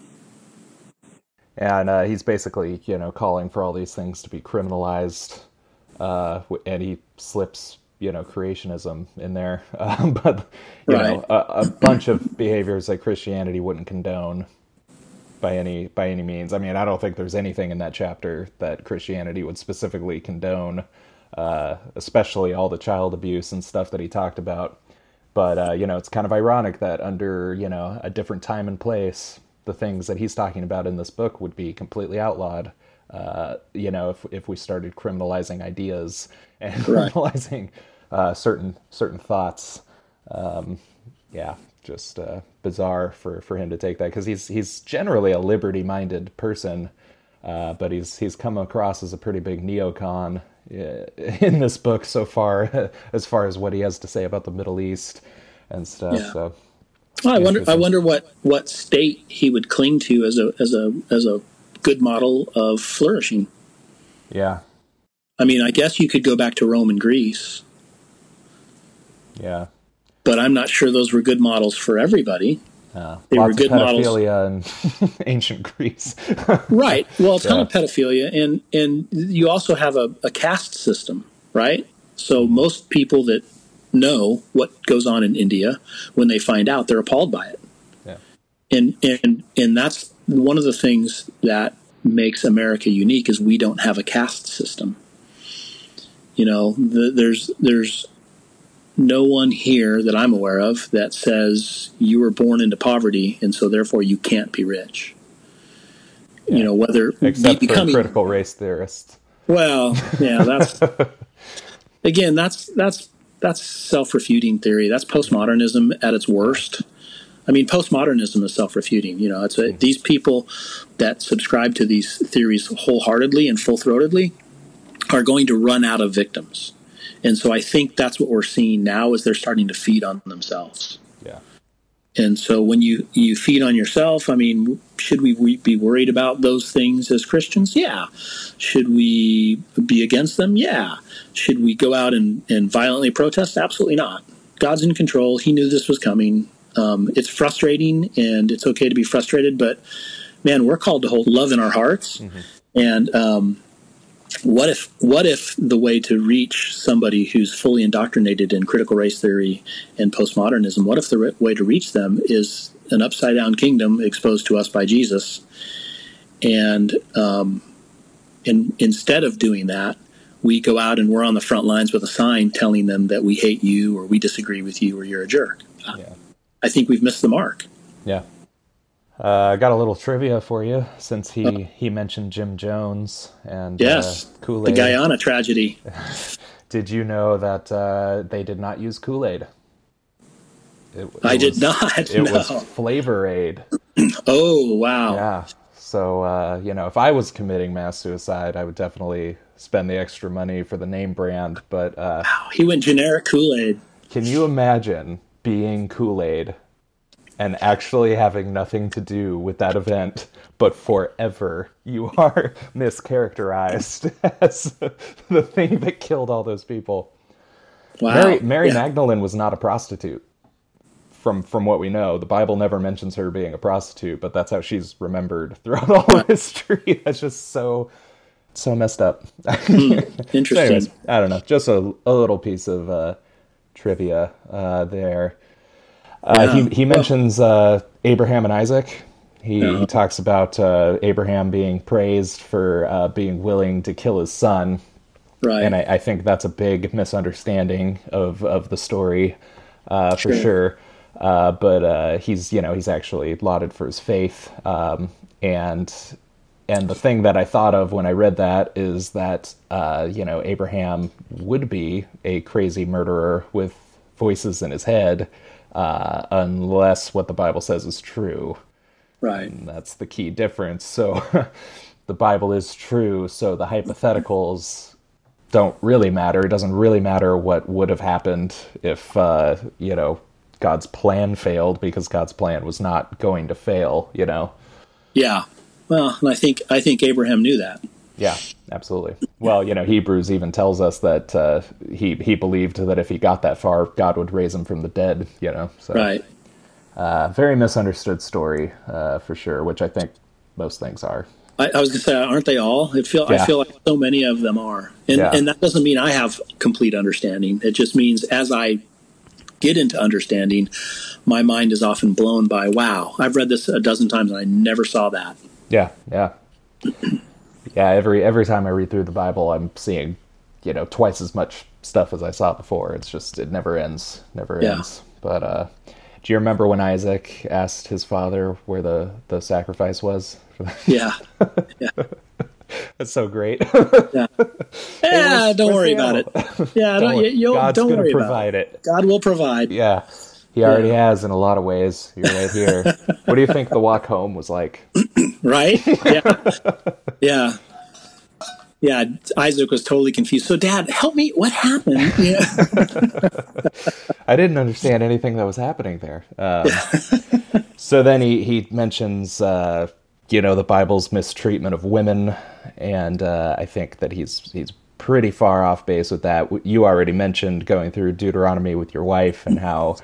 And uh, he's basically, you know, calling for all these things to be criminalized, uh, and he slips, you know, creationism in there. Um, but you right. know, a, a bunch of behaviors that Christianity wouldn't condone by any by any means. I mean, I don't think there's anything in that chapter that Christianity would specifically condone, uh, especially all the child abuse and stuff that he talked about. But uh, you know, it's kind of ironic that under you know a different time and place, the things that he's talking about in this book would be completely outlawed. Uh, you know, if if we started criminalizing ideas and right. criminalizing uh, certain certain thoughts, um, yeah, just uh, bizarre for, for him to take that because he's he's generally a liberty minded person, uh, but he's he's come across as a pretty big neocon in this book so far, as far as what he has to say about the Middle East and stuff. Yeah. So, well, I wonder I wonder what, what state he would cling to as a as a as a good model of flourishing. Yeah, I mean, I guess you could go back to Rome and Greece. Yeah. But I'm not sure those were good models for everybody. Uh, they were good of models. pedophilia in ancient Greece. right. Well, a ton Yeah. of pedophilia, and and you also have a, a caste system, right? So most people that know what goes on in India, when they find out, they're appalled by it. Yeah. And and and that's one of the things that makes America unique is we don't have a caste system. You know, the, there's there's no one here that I'm aware of that says you were born into poverty and so therefore you can't be rich. Yeah. You know, whether Except be- for critical race theorists. well, yeah, that's again, that's that's that's self-refuting theory. That's postmodernism at its worst. I mean, postmodernism is self-refuting. You know, it's a, hmm. these people that subscribe to these theories wholeheartedly and full-throatedly are going to run out of victims, and so I think that's what we're seeing now is they're starting to feed on themselves. Yeah. And so when you, you feed on yourself, I mean, should we, be worried about those things as Christians? Yeah. Should we be against them? Yeah. Should we go out and, and violently protest? Absolutely not. God's in control. He knew this was coming. Um, it's frustrating and it's okay to be frustrated, but man, we're called to hold love in our hearts. And um, what if what if the way to reach somebody who's fully indoctrinated in critical race theory and postmodernism what if the re- way to reach them is an upside down kingdom exposed to us by jesus and um, in, instead of doing that we go out and we're on the front lines with a sign telling them that we hate you or we disagree with you or you're a jerk Yeah. i think we've missed the mark Yeah. Uh, I got a little trivia for you since he, he mentioned Jim Jones and yes uh, Kool the guyana tragedy Did you know that uh, they did not use Kool Aid? I did was- not It no. was Flavor Aid. oh wow Yeah. So uh, you know, if I was committing mass suicide, I would definitely spend the extra money for the name brand. But uh, he went generic kool-aid can you imagine being Kool Aid and actually having nothing to do with that event, but forever you are mischaracterized as the thing that killed all those people? wow Mary, Mary Yeah. Magdalene was not a prostitute. From from what we know, the Bible never mentions her being a prostitute, but that's how she's remembered throughout all of history. That's just so so messed up. Interesting. Anyways, I don't know. Just a, a little piece of uh, trivia uh, there. Uh, Yeah. He he mentions uh, Abraham and Isaac. He, Yeah. he talks about uh, Abraham being praised for uh, being willing to kill his son, right. and I, I think that's a big misunderstanding of of the story, uh, for Sure. sure. Uh, but uh, he's you know he's actually lauded for his faith, um, and and the thing that I thought of when I read that is that uh, you know Abraham would be a crazy murderer with voices in his head, uh, unless what the Bible says is true. right. And that's the key difference. So the Bible is true, so the hypotheticals don't really matter. It doesn't really matter what would have happened if uh, you know God's plan failed because God's plan was not going to fail, you know. Yeah. Well, and I think I think Abraham knew that. Yeah, absolutely. Well, you know, Hebrews even tells us that uh, he he believed that if he got that far, God would raise him from the dead. You know, so Right. uh, very misunderstood story uh, for sure, which I think most things are. I, I was going to say, aren't they all? It feel I feel like so many of them are, and Yeah. and that doesn't mean I have complete understanding. It just means as I get into understanding, my mind is often blown by, wow, I've read this a dozen times and I never saw that. Yeah, yeah, yeah. Every every time I read through the Bible, I'm seeing, you know, twice as much stuff as I saw before. It's just it never ends, never Yeah. ends. But uh, do you remember when Isaac asked his father where the the sacrifice was? Yeah. That's so great. Yeah. Yeah. Don't worry about it. Yeah. Don't, Don't worry. you'll, God's don't worry provide it. it. God will provide. Yeah, he already has in a lot of ways. You're right here. what do you think the walk home was like? right? Yeah, yeah, yeah. Isaac was totally confused. So, Dad, help me. What happened? Yeah, I didn't understand anything that was happening there. Um, so then he he mentions uh, you know the Bible's mistreatment of women, and uh, I think that he's he's pretty far off base with that. You already mentioned going through Deuteronomy with your wife and how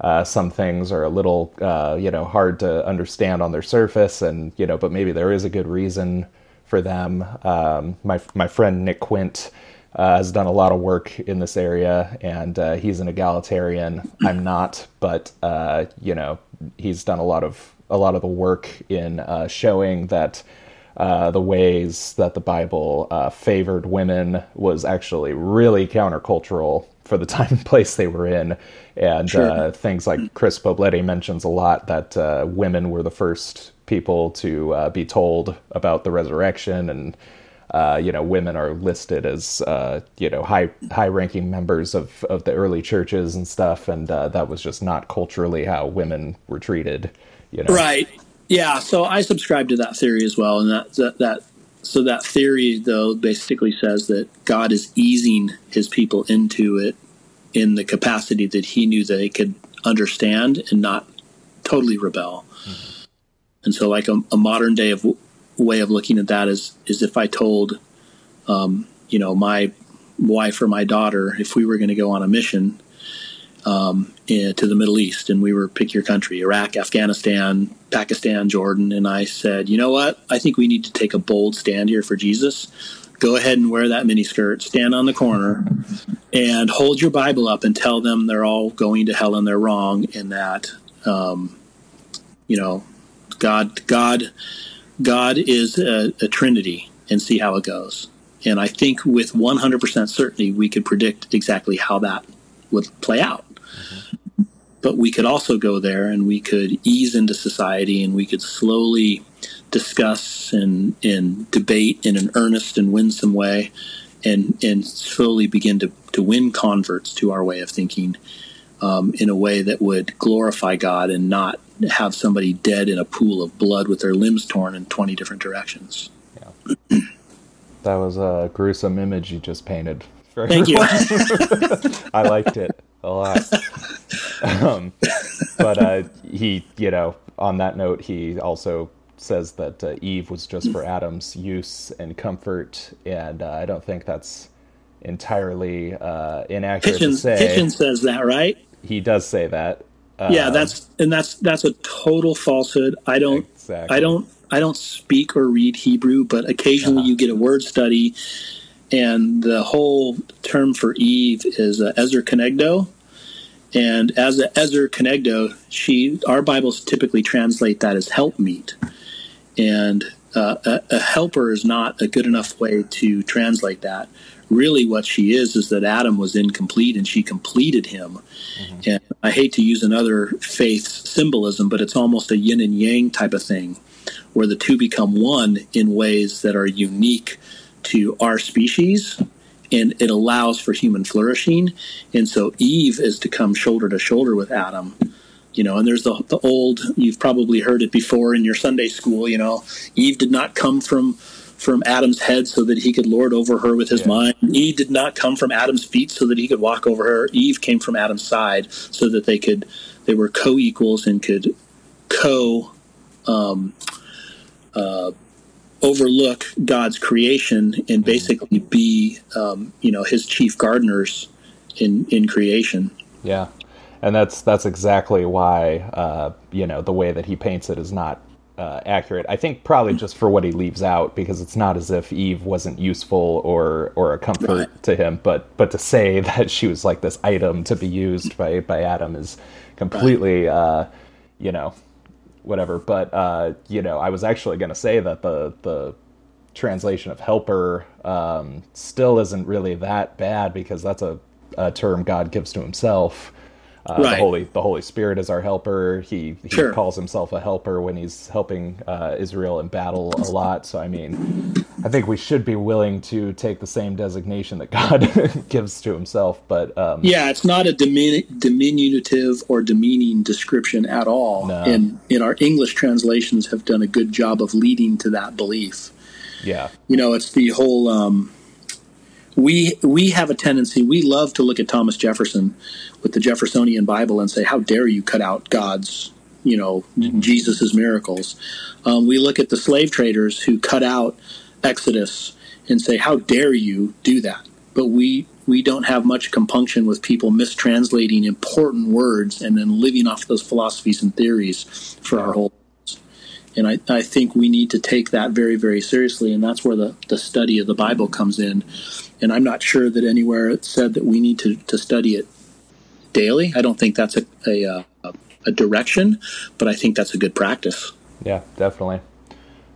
uh, some things are a little, uh, you know, hard to understand on their surface, and you know, but maybe there is a good reason for them. Um, my my friend Nick Quint uh, has done a lot of work in this area, and uh, he's an egalitarian. I'm not, but uh, you know, he's done a lot of a lot of the work in uh, showing that. Uh, the ways that the Bible uh, favored women was actually really countercultural for the time and place they were in, and sure. uh, things like Chris Poblete mentions a lot that uh, women were the first people to uh, be told about the resurrection, and uh, you know women are listed as uh, you know high high ranking members of of the early churches and stuff, and uh, that was just not culturally how women were treated. You know, right? Yeah. So I subscribe to that theory as well, and that that, that so that theory, though, basically says that God is easing his people into it in the capacity that he knew that they could understand and not totally rebel. Mm-hmm. And so, like a, a, modern day of way of looking at that is is if I told, um, you know, my wife or my daughter if we were going to go on a mission um, in, to the Middle East, and we were pick your country, Iraq, Afghanistan, Pakistan, Jordan, and I said, you know what? I think we need to take a bold stand here for Jesus. Go ahead and wear that miniskirt, stand on the corner, and hold your Bible up and tell them they're all going to hell and they're wrong, and that, um, you know, God, God, God is a, a Trinity, and see how it goes. And I think with 100% certainty, we could predict exactly how that would play out. Mm-hmm. But we could also go there and we could ease into society and we could slowly discuss and, and debate in an earnest and winsome way and, and slowly begin to, to win converts to our way of thinking um, in a way that would glorify God and not have somebody dead in a pool of blood with their limbs torn in 20 different directions. Yeah. that was a gruesome image you just painted. Thank you. I liked it a lot. Um, but uh, he, you know, on that note, he also says that uh, Eve was just for Adam's use and comfort, and uh, I don't think that's entirely uh, inaccurate Hitchens, to say. Hitchens says that, right? He does say that. Yeah, um, that's and that's that's a total falsehood. I don't. Exactly. I don't. I don't speak or read Hebrew, but occasionally uh-huh. you get a word study and the whole term for Eve is uh, Ezer Kenegdo. And as a Ezer Kenegdo, she our Bibles typically translate that as helpmeet, and uh, a, a, helper is not a good enough way to translate that. Really, what she is is that Adam was incomplete and she completed him. Mm-hmm. And I hate to use another faith symbolism, but it's almost a yin and yang type of thing, where the two become one in ways that are unique to our species and it allows for human flourishing. And so Eve is to come shoulder to shoulder with Adam. You know, and there's the, the old, you've probably heard it before in your Sunday school, you know, Eve did not come from from Adam's head so that he could lord over her with his yeah. mind. Eve did not come from Adam's feet so that he could walk over her. Eve came from Adam's side so that they could they were co-equals and could co um, uh, overlook God's creation and basically be, um, you know, His chief gardeners in in creation. Yeah, and that's that's exactly why uh, you know the way that he paints it is not uh, accurate. I think probably just for what he leaves out because it's not as if Eve wasn't useful or or a comfort to him, but but to say that she was like this item to be used by by Adam is completely uh, you know whatever. But uh, you know, I was actually going to say that the the translation of helper um, still isn't really that bad because that's a, a term God gives to Himself. Uh, right. The Holy the Holy Spirit is our helper. He he sure. calls himself a helper when he's helping uh, Israel in battle a lot. So I mean, I think we should be willing to take the same designation that God gives to Himself. But um, yeah, it's not a dimin- diminutive or demeaning description at all. No. And in our English translations have done a good job of leading to that belief. Yeah, you know, it's the whole. Um, we we have a tendency. We love to look at Thomas Jefferson with the Jeffersonian Bible and say, "How dare you cut out God's, you know, mm-hmm. Jesus's miracles?" Um, we look at the slave traders who cut out Exodus and say, "How dare you do that?" But we we don't have much compunction with people mistranslating important words and then living off those philosophies and theories for our whole. And I, I think we need to take that very, very seriously. And that's where the, the study of the Bible comes in. And I'm not sure that anywhere it said that we need to, to study it daily. I don't think that's a, a, a, a direction, but I think that's a good practice. Yeah, definitely.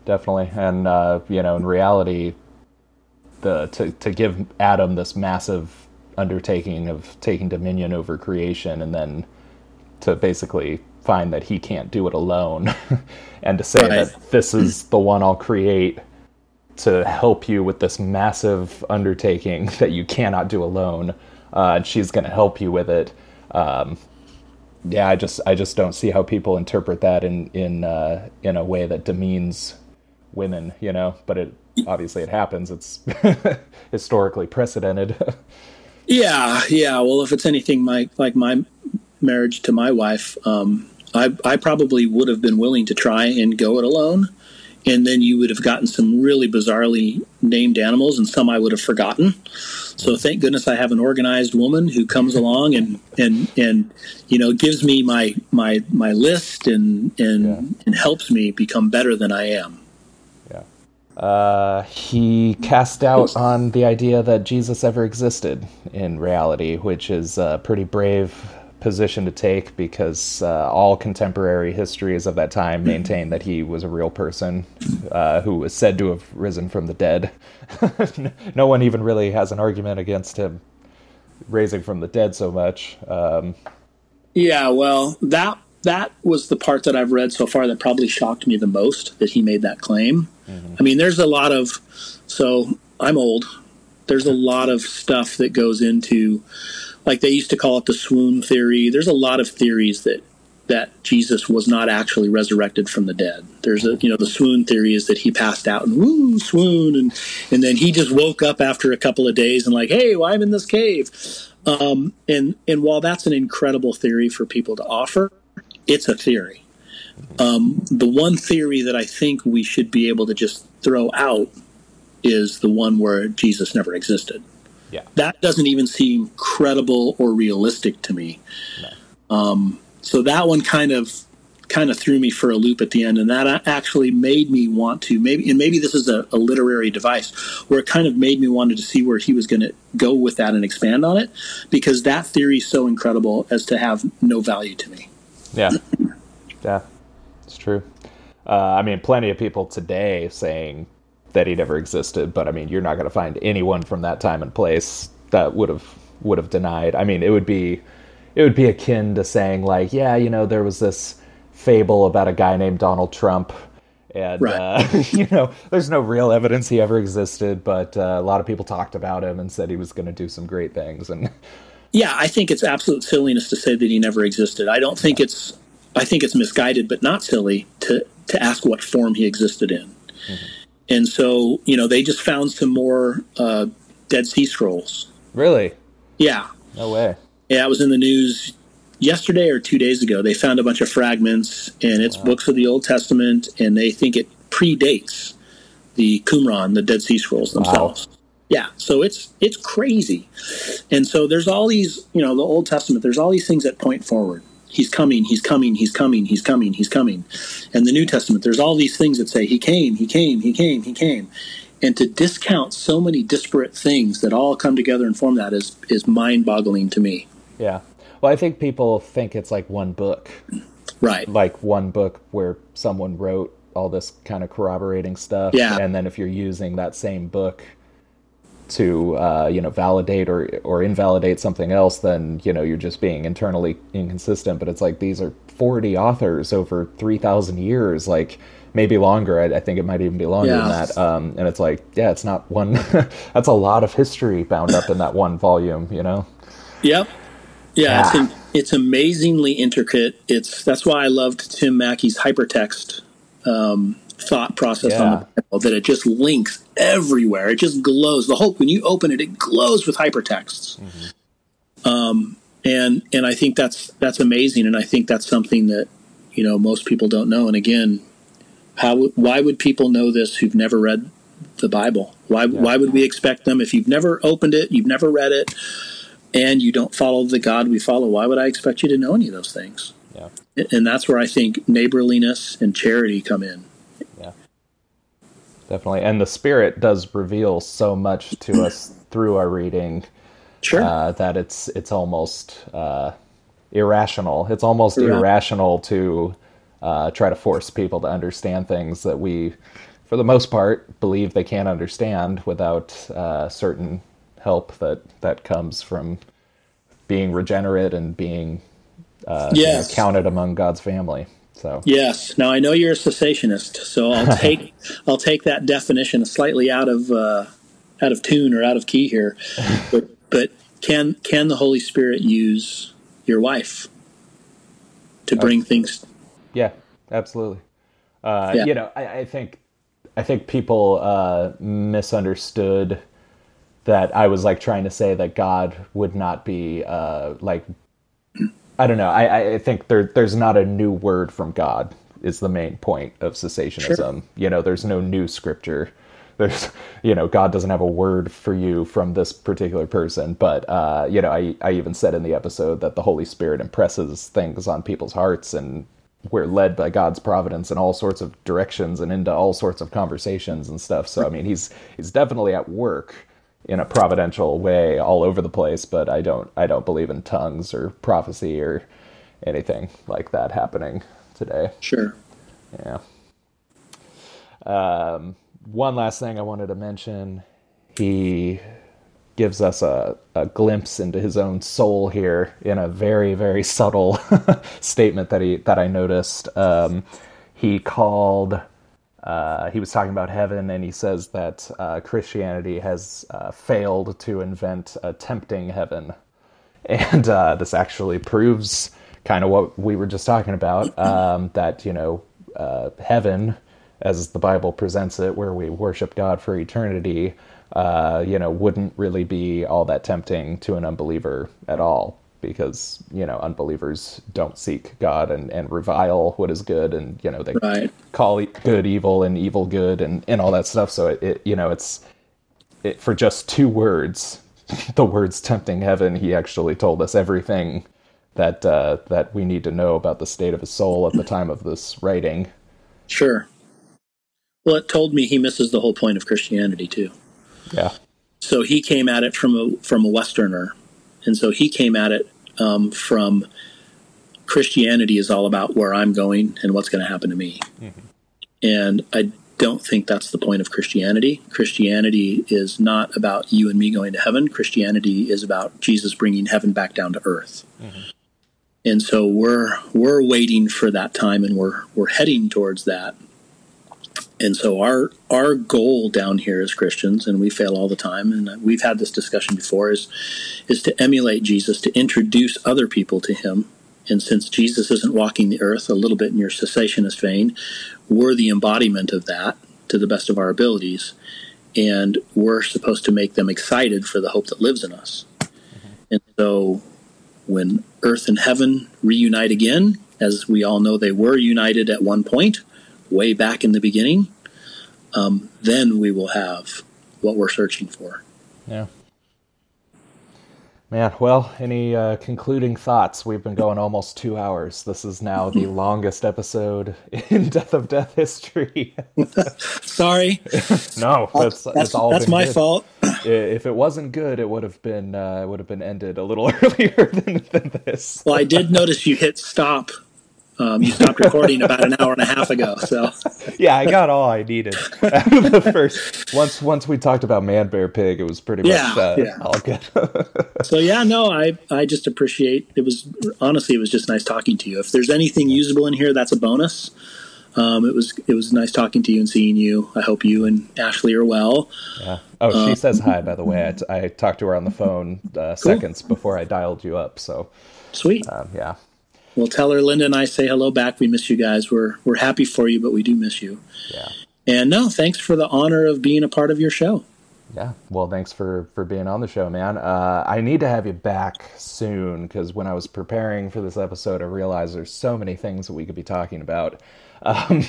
Definitely. And, uh, you know, in reality, the to to give Adam this massive undertaking of taking dominion over creation, and then to basically find that he can't do it alone, and to say that this is the one I'll create to help you with this massive undertaking that you cannot do alone, uh, and she's going to help you with it. Um, yeah, I just I just don't see how people interpret that in in uh, in a way that demeans women, you know. But it obviously it happens. It's historically precedented. yeah, yeah. Well, if it's anything like like my marriage to my wife, um, I I probably would have been willing to try and go it alone, and then you would have gotten some really bizarrely named animals, and some I would have forgotten. So thank goodness I have an organized woman who comes along and and and you know gives me my my my list and and yeah. and helps me become better than I am. Yeah. Uh, he cast out on the idea that Jesus ever existed in reality, which is a pretty brave position to take because uh, all contemporary histories of that time maintain that he was a real person uh, who was said to have risen from the dead. no one even really has an argument against him raising from the dead so much. Um, yeah, well, that that was the part that I've read so far that probably shocked me the most that he made that claim. Mm-hmm. I mean, there's a lot of, so I'm old. There's a lot of stuff that goes into, like they used to call it the swoon theory. There's a lot of theories that that Jesus was not actually resurrected from the dead. There's a you know the swoon theory is that he passed out and woo swoon and and then he just woke up after a couple of days and like hey well, I'm in this cave. Um, and and while that's an incredible theory for people to offer, it's a theory. Um, the one theory that I think we should be able to just throw out is the one where Jesus never existed. Yeah. That doesn't even seem credible or realistic to me. No. Um, so that one kind of kind of threw me for a loop at the end, and that actually made me want to maybe and maybe this is a, a literary device where it kind of made me wanted to see where he was going to go with that and expand on it because that theory is so incredible as to have no value to me. Yeah, yeah, it's true. Uh, I mean, plenty of people today saying that he never existed, but I mean, you're not going to find anyone from that time and place that would have would have denied. I mean, it would be it would be akin to saying like, yeah, you know, there was this fable about a guy named Donald Trump. And right. uh, you know, there's no real evidence he ever existed, but uh, a lot of people talked about him and said he was going to do some great things. And yeah, I think it's absolute silliness to say that he never existed. I don't think it's. I think it's misguided, but not silly to to ask what form he existed in. Mm-hmm. And so, you know, they just found some more uh, Dead Sea Scrolls. Really? Yeah. No way. Yeah, it was in the news yesterday or two days ago. They found a bunch of fragments, and it's wow. books of the Old Testament, and they think it predates the Qumran, the Dead Sea Scrolls themselves. Wow. Yeah, so it's it's crazy, and so there's all these, you know, the Old Testament. There's all these things that point forward. He's coming. He's coming. He's coming. He's coming. He's coming. And the New Testament. There's all these things that say he came. He came. He came. He came. And to discount so many disparate things that all come together and form that is is mind boggling to me. Yeah. Well, I think people think it's like one book, right? Like one book where someone wrote all this kind of corroborating stuff. Yeah. And then if you're using that same book to uh, you know validate or or invalidate something else, then you know you're just being internally inconsistent. But it's like these are 40 authors over 3,000 years, like maybe longer. I, I, think it might even be longer yeah. than that. Um, and it's like, yeah, it's not one. that's a lot of history bound up in that one volume. You know. Yep. Yeah, yeah. It's, it's amazingly intricate. It's that's why I loved Tim Mackie's hypertext um, thought process yeah. on the Bible that it just links everywhere. It just glows. The whole when you open it, it glows with hypertexts. Mm-hmm. Um, and and I think that's that's amazing, and I think that's something that you know most people don't know. And again, how why would people know this who've never read the Bible? Why Yeah. why would we expect them if you've never opened it, you've never read it, and you don't follow the God we follow? Why would I expect you to know any of those things? Yeah. And that's where I think neighborliness and charity come in. Yeah. Definitely. And the Spirit does reveal so much to us through our reading Sure. uh, that it's it's almost uh, irrational. It's almost Right. irrational to uh, try to force people to understand things that we, for the most part, believe they can't understand without uh, certain help that that comes from being regenerate and being uh, you know, counted among God's family. So Yes. Now I know you're a cessationist, so I'll take I'll take that definition slightly out of uh, out of tune or out of key here. But but can can the Holy Spirit use your wife to bring things? Yeah, absolutely. Uh, Yeah. You know, I, I think I think people uh, misunderstood that I was like trying to say that God would not be uh, like I don't know. I, I think there there's not a new word from God is the main point of cessationism. You know, there's no new scripture. There's you know, God doesn't have a word for you from this particular person. But uh, you know, I I even said in the episode that the Holy Spirit impresses things on people's hearts and we're led by God's providence in all sorts of directions and into all sorts of conversations and stuff. So I mean, he's he's definitely at work in a providential way all over the place, but I don't I don't believe in tongues or prophecy or anything like that happening today. Sure. Yeah. Um, one last thing I wanted to mention. He gives us a, a glimpse into his own soul here in a very, very subtle statement that he that I noticed. Um, he called uh, he was talking about heaven, and he says that uh, Christianity has uh, failed to invent a tempting heaven, and uh, this actually proves kind of what we were just talking about. Um, that you know, uh, heaven, as the Bible presents it, where we worship God for eternity, uh, you know, wouldn't really be all that tempting to an unbeliever at all. Because you know unbelievers don't seek God and, and revile what is good, and you know they Right. call good evil and evil good and, and all that stuff. So it, it you know it's it, for just two words, the words tempting heaven. He actually told us everything that uh, that we need to know about the state of his soul at the time of this writing. Sure. Well, it told me he misses the whole point of Christianity too. Yeah, So he came at it from a from a Westerner, and so he came at it um, from Christianity is all about where I'm going and what's going to happen to me. And I don't think that's the point of Christianity. Christianity is not about you and me going to heaven. Christianity is about Jesus bringing heaven back down to earth. And so we're we're waiting for that time, and we're we're heading towards that. And so our our goal down here as Christians, and we fail all the time, and we've had this discussion before, is is to emulate Jesus, to introduce other people to Him. And since Jesus isn't walking the earth, a little bit in your cessationist vein, we're the embodiment of that to the best of our abilities, and we're supposed to make them excited for the hope that lives in us. And so, when earth and heaven reunite again, as we all know they were united at one point, way back in the beginning, um, then we will have what we're searching for. yeah. Man, well, any uh, concluding thoughts? We've been going almost two hours. This is now the longest episode in Death of Death history. Sorry, no, that's that's, it's all that's my good. fault. If it wasn't good, it would have been uh, it would have been ended a little earlier than, than this. Well, I did notice you hit stop. Um, you stopped recording about an hour and a half ago. So, Yeah, I got all I needed out of the first. Once once we talked about Man Bear Pig, it was pretty Yeah, much uh, yeah. all good. so yeah, no, I I just appreciate it. Was honestly, it was just nice talking to you. If there's anything usable in here, that's a bonus. Um, it was it was nice talking to you and seeing you. I hope you and Ashley are well. yeah. Oh, she says hi. By the way, I, t- I talked to her on the phone uh, seconds before I dialed you up. So Sweet. um, yeah, Well, tell her Linda and I say hello back. We miss you guys. We're we're happy for you, but we do miss you. yeah, And no, thanks for the honor of being a part of your show. Yeah. Well, thanks for for being on the show, man. Uh, I need to have you back soon because when I was preparing for this episode, I realized there's so many things that we could be talking about. Um,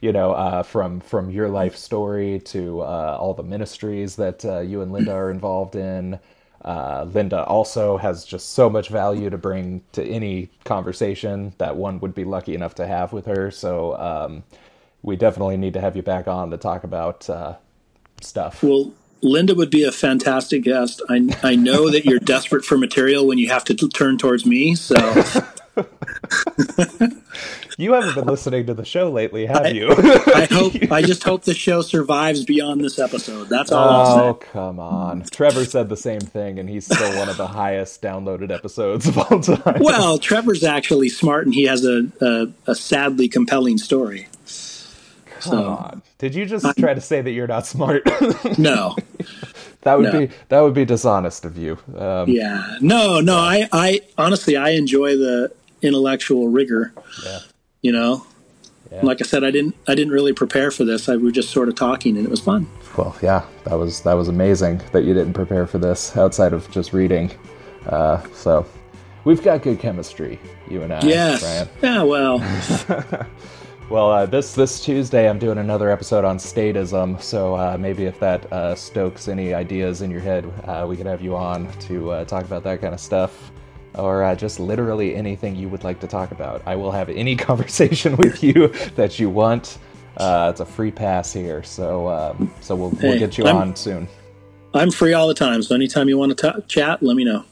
you know, uh, from from your life story to uh, all the ministries that uh, you and Linda are involved in. Uh, Linda also has just so much value to bring to any conversation that one would be lucky enough to have with her. So um, we definitely need to have you back on to talk about uh, stuff. Well, Linda would be a fantastic guest. I, I know that you're desperate for material when you have to t- turn towards me. So you haven't been listening to the show lately, have I, you? I hope. I just hope the show survives beyond this episode. That's all. Oh come on! Trevor said the same thing, and he's still one of the highest downloaded episodes of all time. Well, Trevor's actually smart, and he has a a, a sadly compelling story. Come so, on! Did you just try to say that you're not smart? no. That would no. be that would be dishonest of you. Um, yeah, no, no. I, I honestly, I enjoy the intellectual rigor. Yeah. You know, yeah. like I said, I didn't I didn't really prepare for this. I we were just sort of talking, and it was fun. Well, yeah, that was that was amazing that you didn't prepare for this outside of just reading. Uh, so we've got good chemistry, you and I. Yes. Brian. Yeah. Well. Well, uh, this this Tuesday I'm doing another episode on statism, so uh, maybe if that uh, stokes any ideas in your head, uh, we could have you on to uh, talk about that kind of stuff, or uh, just literally anything you would like to talk about. I will have any conversation with you that you want. it's a free pass here, so um, so we'll, hey, we'll get you I'm, on soon. I'm free all the time, so anytime you want to t- chat, let me know.